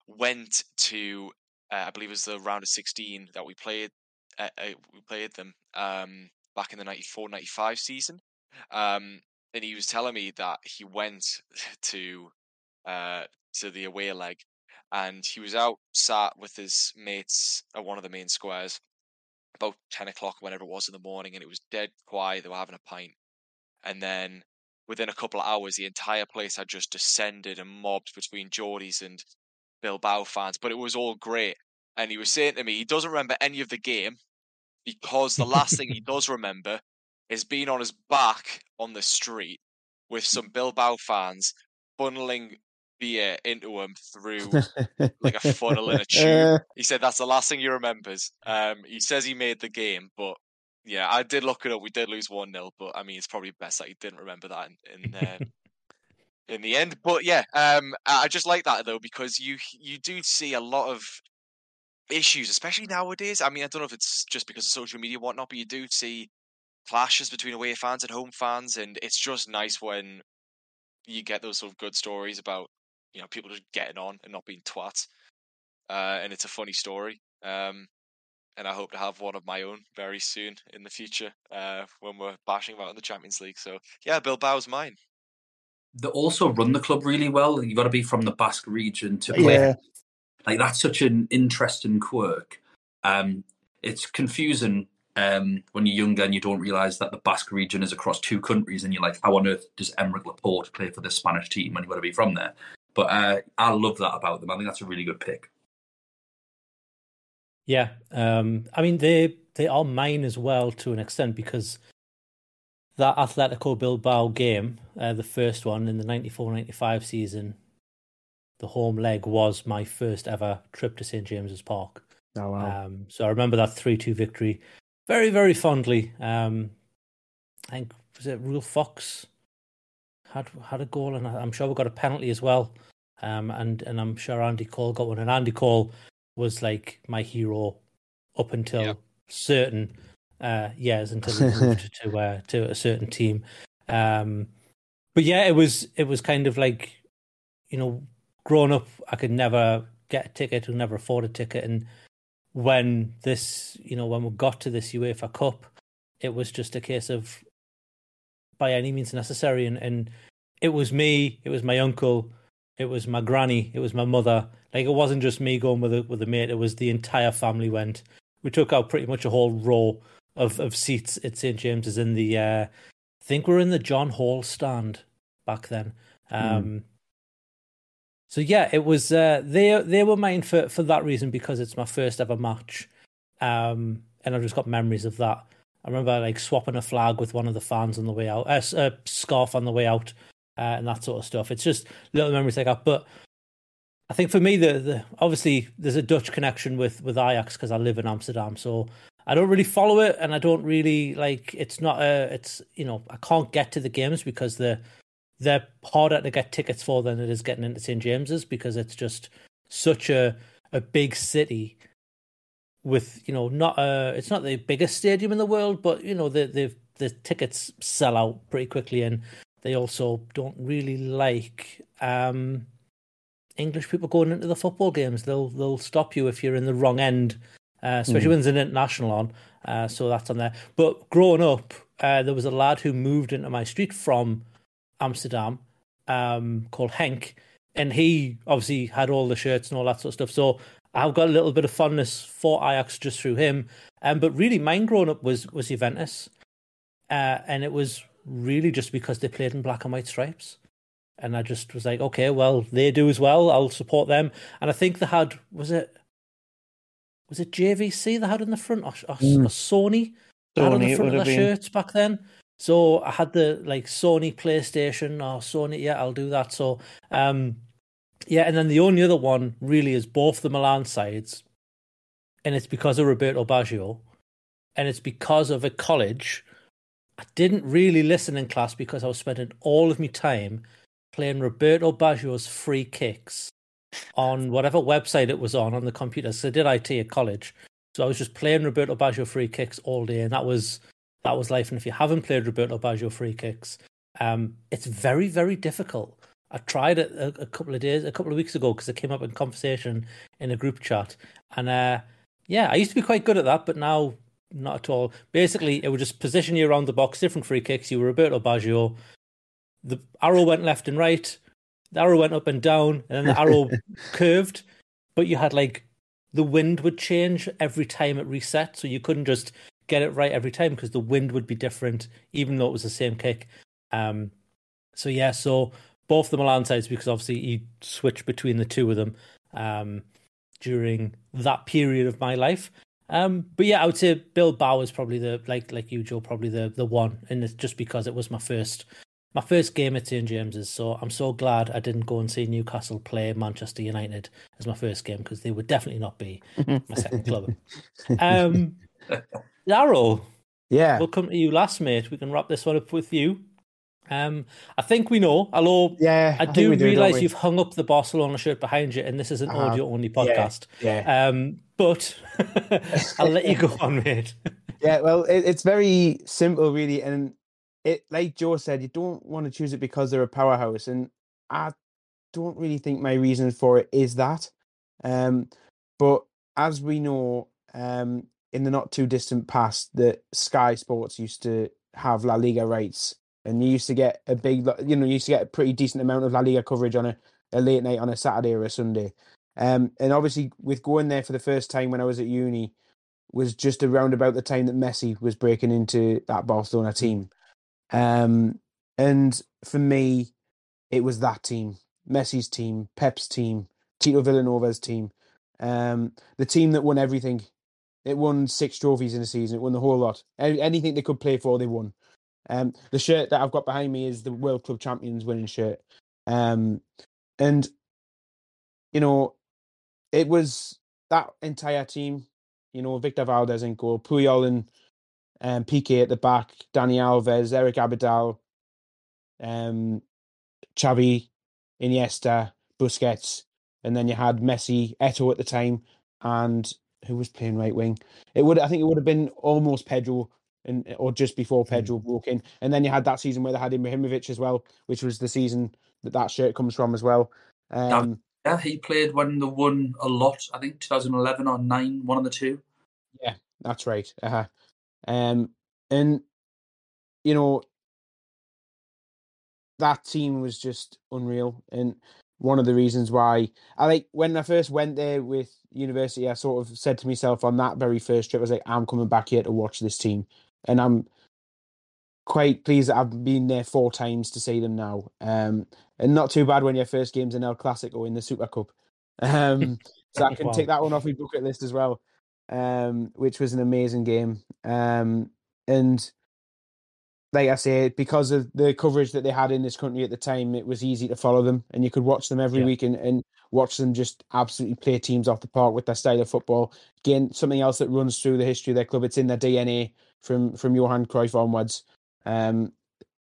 went to uh, I believe it was the round of sixteen that we played. Uh, uh, we played them um, back in the 94-95 season, um, and he was telling me that he went to uh, to the away leg, and he was out sat with his mates at one of the main squares about ten o'clock, whenever it was in the morning, and it was dead quiet. They were having a pint, and then within a couple of hours, the entire place had just descended and mobbed between Geordies and Bilbao fans. But it was all great. And he was saying to me, he doesn't remember any of the game because the last thing he does remember is being on his back on the street with some Bilbao fans funneling beer into him through like a funnel in a tube. He said that's the last thing he remembers. Um, he says he made the game, but yeah, I did look it up. We did lose one 0 but I mean, it's probably best that he didn't remember that in in, um, in the end. But yeah, um, I just like that though because you you do see a lot of issues, especially nowadays. I mean, I don't know if it's just because of social media and whatnot, but you do see clashes between away fans and home fans, and it's just nice when you get those sort of good stories about you know people just getting on and not being twats. Uh, and it's a funny story. Um, and I hope to have one of my own very soon in the future uh, when we're bashing about in the Champions League. So yeah, Bilbao's mine. They also run the club really well. You've got to be from the Basque region to play. Yeah. Like that's such an interesting quirk. Um, it's confusing um, when you're younger and you don't realise that the Basque region is across two countries, and you're like, how on earth does Aymeric Laporte play for the Spanish team? And you've got to be from there. But uh, I love that about them. I think that's a really good pick. Yeah, um, I mean they they are mine as well to an extent because that Atletico Bilbao game, uh, the first one in the 94-95 season, the home leg was my first ever trip to St James's Park. Oh wow. Um, so I remember that three-two victory very very fondly. Um, I think was it Ruel Fox had had a goal, and I'm sure we got a penalty as well. Um, and and I'm sure Andy Cole got one, and Andy Cole was like my hero up until certain uh, years until he moved to uh, to a certain team. Um, but yeah, it was it was kind of like you know, growing up, I could never get a ticket, could never afford a ticket, and when this, you know, when we got to this UEFA Cup, it was just a case of by any means necessary, and and it was me, it was my uncle, it was my granny, it was my mother. Like it wasn't just me going with a with a mate; it was the entire family went. We took out pretty much a whole row of of seats at St James's in the. Uh, I think we're in the John Hall stand back then. Um, So yeah, it was. Uh, they they were mine for for that reason because it's my first ever match, um, and I've just got memories of that. I remember like swapping a flag with one of the fans on the way out, uh, s- a scarf on the way out, uh, and that sort of stuff. It's just little memories like that. But I think for me, the, the obviously there's a Dutch connection with with Ajax because I live in Amsterdam, so I don't really follow it, and I don't really like. It's not a. It's you know I can't get to the games because they're they're harder to get tickets for than it is getting into St James's because it's just such a a big city with you know not a it's not the biggest stadium in the world, but you know the the the tickets sell out pretty quickly, and they also don't really like um English people going into the football games. They'll they'll stop you if you're in the wrong end, uh, especially Mm. when there's an international on. Uh, so that's on there. But growing up, uh, there was a lad who moved into my street from Amsterdam um, called Henk, and he obviously had all the shirts and all that sort of stuff. So I've got a little bit of fondness for Ajax just through him. Um, but really, mine growing up was was Juventus, uh, and it was really just because they played in black and white stripes. And I just was like, okay, well, they do as well. I'll support them. And I think they had was it was it JVC they had in the front or, or, Mm. or Sony? Had on the front of their been. shirts back then. So I had the like Sony PlayStation or Sony. Yeah, I'll do that. So um, yeah, and then the only other one really is both the Milan sides, and it's because of Roberto Baggio, and it's because of a college. I didn't really listen in class because I was spending all of my time playing Roberto Baggio's free kicks on whatever website it was on on the computer. So I did IT at college, so I was just playing Roberto Baggio free kicks all day, and that was that was life. And if you haven't played Roberto Baggio free kicks, um, it's very very difficult. I tried it a, a couple of days, a couple of weeks ago because it came up in conversation in a group chat, and uh, yeah, I used to be quite good at that, but now not at all. Basically, it would just position you around the box, different free kicks. You were Roberto Baggio. The arrow went left and right. The arrow went up and down, and then the arrow curved. But you had like the wind would change every time it reset, so you couldn't just get it right every time because the wind would be different, even though it was the same kick. Um, so yeah, so both the Milan sides because obviously he switched between the two of them um, during that period of my life. Um, but yeah, I would say Bilbao is probably the like like you, Joe, probably the the one, and it's just because it was my first my first game at St James's. So I'm so glad I didn't go and see Newcastle play Manchester United as my first game because they would definitely not be my second club. Um, Daryl, Yeah. we'll come to you last, mate. We can wrap this one up with you. Um, I think we know. Although Yeah, I, I do do, realise you've hung up the Barcelona shirt behind you, and this is an Uh-huh. audio only Yeah, podcast. yeah. Um, but I'll let you go on, mate. Yeah, well, it, it's very simple, really, and it, like Joe said, you don't want to choose it because they're a powerhouse, and I don't really think my reason for it is that. Um, but as we know, um, in the not too distant past, that Sky Sports used to have La Liga rights, and you used to get a big, you know, you used to get a pretty decent amount of La Liga coverage on a, a late night on a Saturday or a Sunday. Um, and obviously, with going there for the first time when I was at uni, was just around about the time that Messi was breaking into that Barcelona team. Um, and for me, it was that team, Messi's team, Pep's team, Tito Vilanova's team, um, the team that won everything. It won six trophies in a season. It won the whole lot. Anything they could play for, they won. Um, the shirt that I've got behind me is the World Club Champions winning shirt. Um, and you know, it was that entire team. You know, Victor Valdés in goal, Puyol and um, Piqué at the back, Dani Alves, Eric Abidal, um, Xavi, Iniesta, Busquets, and then you had Messi, Eto'o at the time, and who was playing right wing? It would, I think, it would have been almost Pedro, and or just before Pedro broke in, and then you had that season where they had Ibrahimovic as well, which was the season that that shirt comes from as well. Um, Yeah, he played when they won a lot. I think 2011 or nine, one of the two. Yeah, that's right. Uh-huh. Um, and you know that team was just unreal, and one of the reasons why I like when I first went there with university, I sort of said to myself on that very first trip, I was like, I'm coming back here to watch this team, and I'm quite pleased that I've been there four times to see them now. Um, and not too bad when your first game's in El Clasico in the Super Cup. Um, so I can Wow. take that one off my bucket list as well, um, which was an amazing game. Um, and like I say, because of the coverage that they had in this country at the time, it was easy to follow them, and you could watch them every Yeah. week and, and watch them just absolutely play teams off the park with their style of football. Again, something else that runs through the history of their club. It's in their DNA from from Johan Cruyff onwards. Um,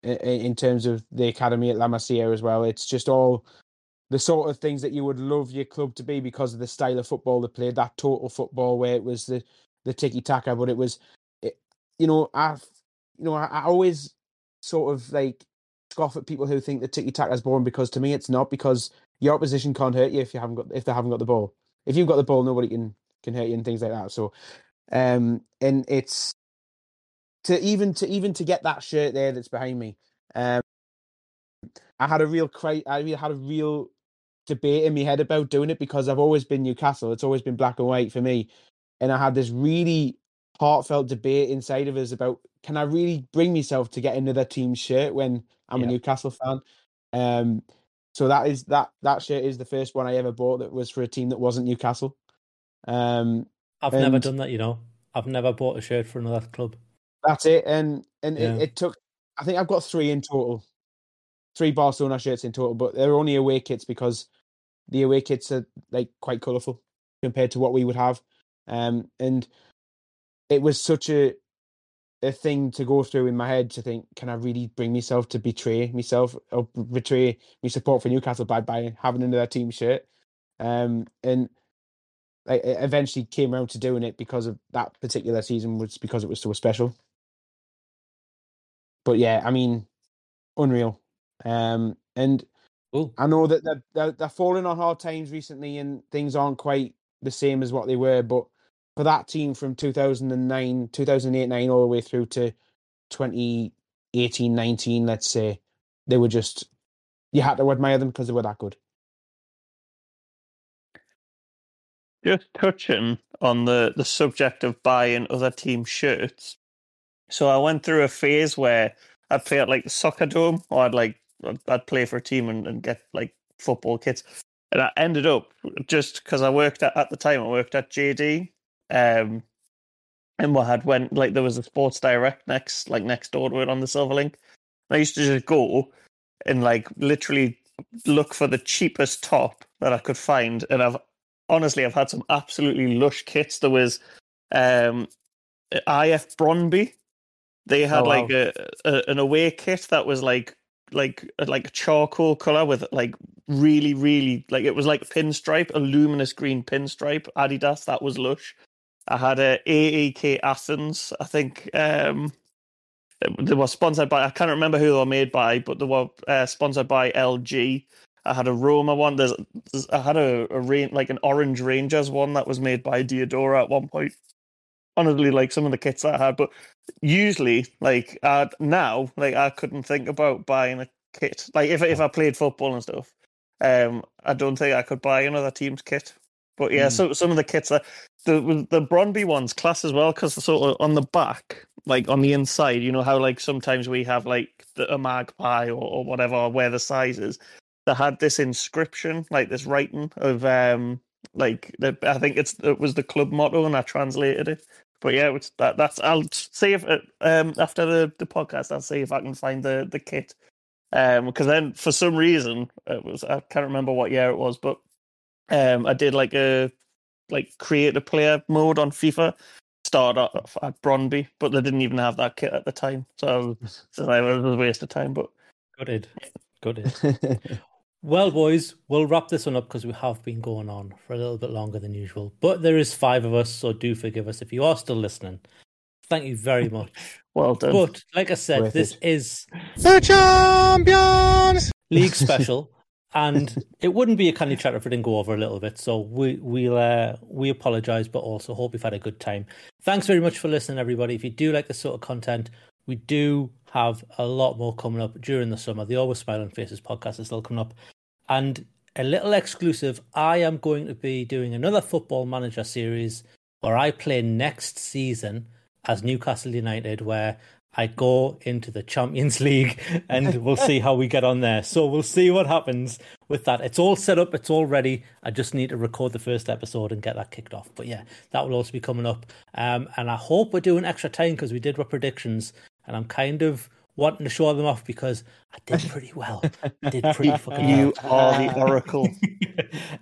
i- i- in terms of the academy at La Masia as well, it's just all the sort of things that you would love your club to be because of the style of football they played. That total football where it was the the tiki taka, but it was, it, you know, I've you know, I, I always sort of like scoff at people who think the tiki taka is boring because to me it's not because your opposition can't hurt you if you haven't got if they haven't got the ball. If you've got the ball, nobody can can hurt you and things like that. So, um, and it's to even to even to get that shirt there that's behind me. Um, I had a real cri- I really had a real debate in my head about doing it because I've always been Newcastle. It's always been black and white for me, and I had this really heartfelt debate inside of us about can I really bring myself to get another team's shirt when I'm a Newcastle fan. Um, so that is that that shirt is the first one I ever bought that was for a team that wasn't Newcastle. Um, I've never done that, you know. I've never bought a shirt for another club. That's it, and and Yeah. it, it took. I think I've got three in total, three Barcelona shirts in total, but they're only away kits because the away kits are like quite colourful compared to what we would have, um, and it was such a a thing to go through in my head to think, can I really bring myself to betray myself or betray my support for Newcastle by by having another team shirt, um, and I I eventually came around to doing it because of that particular season was because it was so special but yeah, I mean, unreal. Um, and Cool. I know that they're, they're they're falling on hard times recently, and things aren't quite the same as what they were. But for that team from 2009, 2008, 9, all the way through to 2018, 19, let's say, they were just you had to admire them because they were that good. Just touching on the, the subject of buying other team shirts. So I went through a phase where I'd play at like the soccer dome, or I'd like I'd- play for a team and, and get like football kits. And I ended up just because I worked at at the time I worked at JD, um, and we had went like there was a Sports Direct next like next door to it on the Silverlink. I used to just go and like literally look for the cheapest top that I could find, and I've honestly I've had some absolutely lush kits. There was um, IF Brøndby. They had Oh, wow. like a, a an away kit that was like like like charcoal color with like really really like it was like pinstripe, a luminous green pinstripe. Adidas that was lush. I had a AEK Athens. I think um, they were sponsored by. I can't remember who they were made by, but they were uh, sponsored by LG. I had a Roma one. There's, there's I had a, a rain like an Orange Rangers one that was made by Diadora at one point. Honestly, like some of the kits that I had, but usually, like uh, now, like I couldn't think about buying a kit. Like if if I played football and stuff, um, I don't think I could buy another team's kit. But yeah, Mm. so some of the kits that the the Brøndby ones class as well because sort of on the back, like on the inside, you know how like sometimes we have like the, a magpie or, or whatever, or where the size is. They had this inscription, like this writing of um, like the, I think it's it was the club motto, and I translated it. But yeah, it's that that's I'll see if um after the the podcast I'll see if I can find the the kit. Um, because then for some reason it was I can't remember what year it was, but um, I did like a like create a player mode on FIFA. Started off at Brøndby, but they didn't even have that kit at the time, so so it was a waste of time. But Gutted. Gutted. Well, boys, we'll wrap this one up because we have been going on for a little bit longer than usual. But there is five of us, so do forgive us if you are still listening. Thank you very much. well done. But like I said, Worth this it. is The champions! league special, and it wouldn't be a Canny Chatta if it didn't go over a little bit. So we we'll uh, we apologise, but also hope you've had a good time. Thanks very much for listening, everybody. If you do like this sort of content, we do have a lot more coming up during the summer. The Always Smiling Faces podcast is still coming up, and a little exclusive. I am going to be doing another Football Manager series where I play next season as Newcastle United, where I go into the Champions League and we'll see how we get on there. So we'll see what happens with that. It's all set up, it's all ready. I just need to record the first episode and get that kicked off. But yeah, that will also be coming up. Um, and I hope we're doing extra time because we did our predictions and I'm kind of wanting to show them off because I did pretty well. I did pretty fucking You well. are the oracle.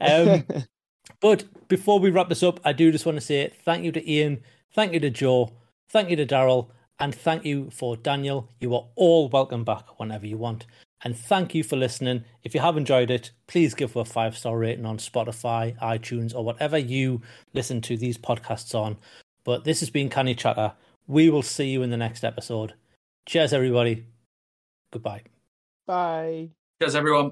um, but before we wrap this up, I do just want to say thank you to Iain, thank you to Joe, thank you to Daryl, and thank you for Daniel. You are all welcome back whenever you want. And thank you for listening. If you have enjoyed it, please give a five star rating on Spotify, iTunes, or whatever you listen to these podcasts on. But this has been Canny Chatta. We will see you in the next episode. Cheers, everybody. Goodbye. Bye. Cheers, everyone.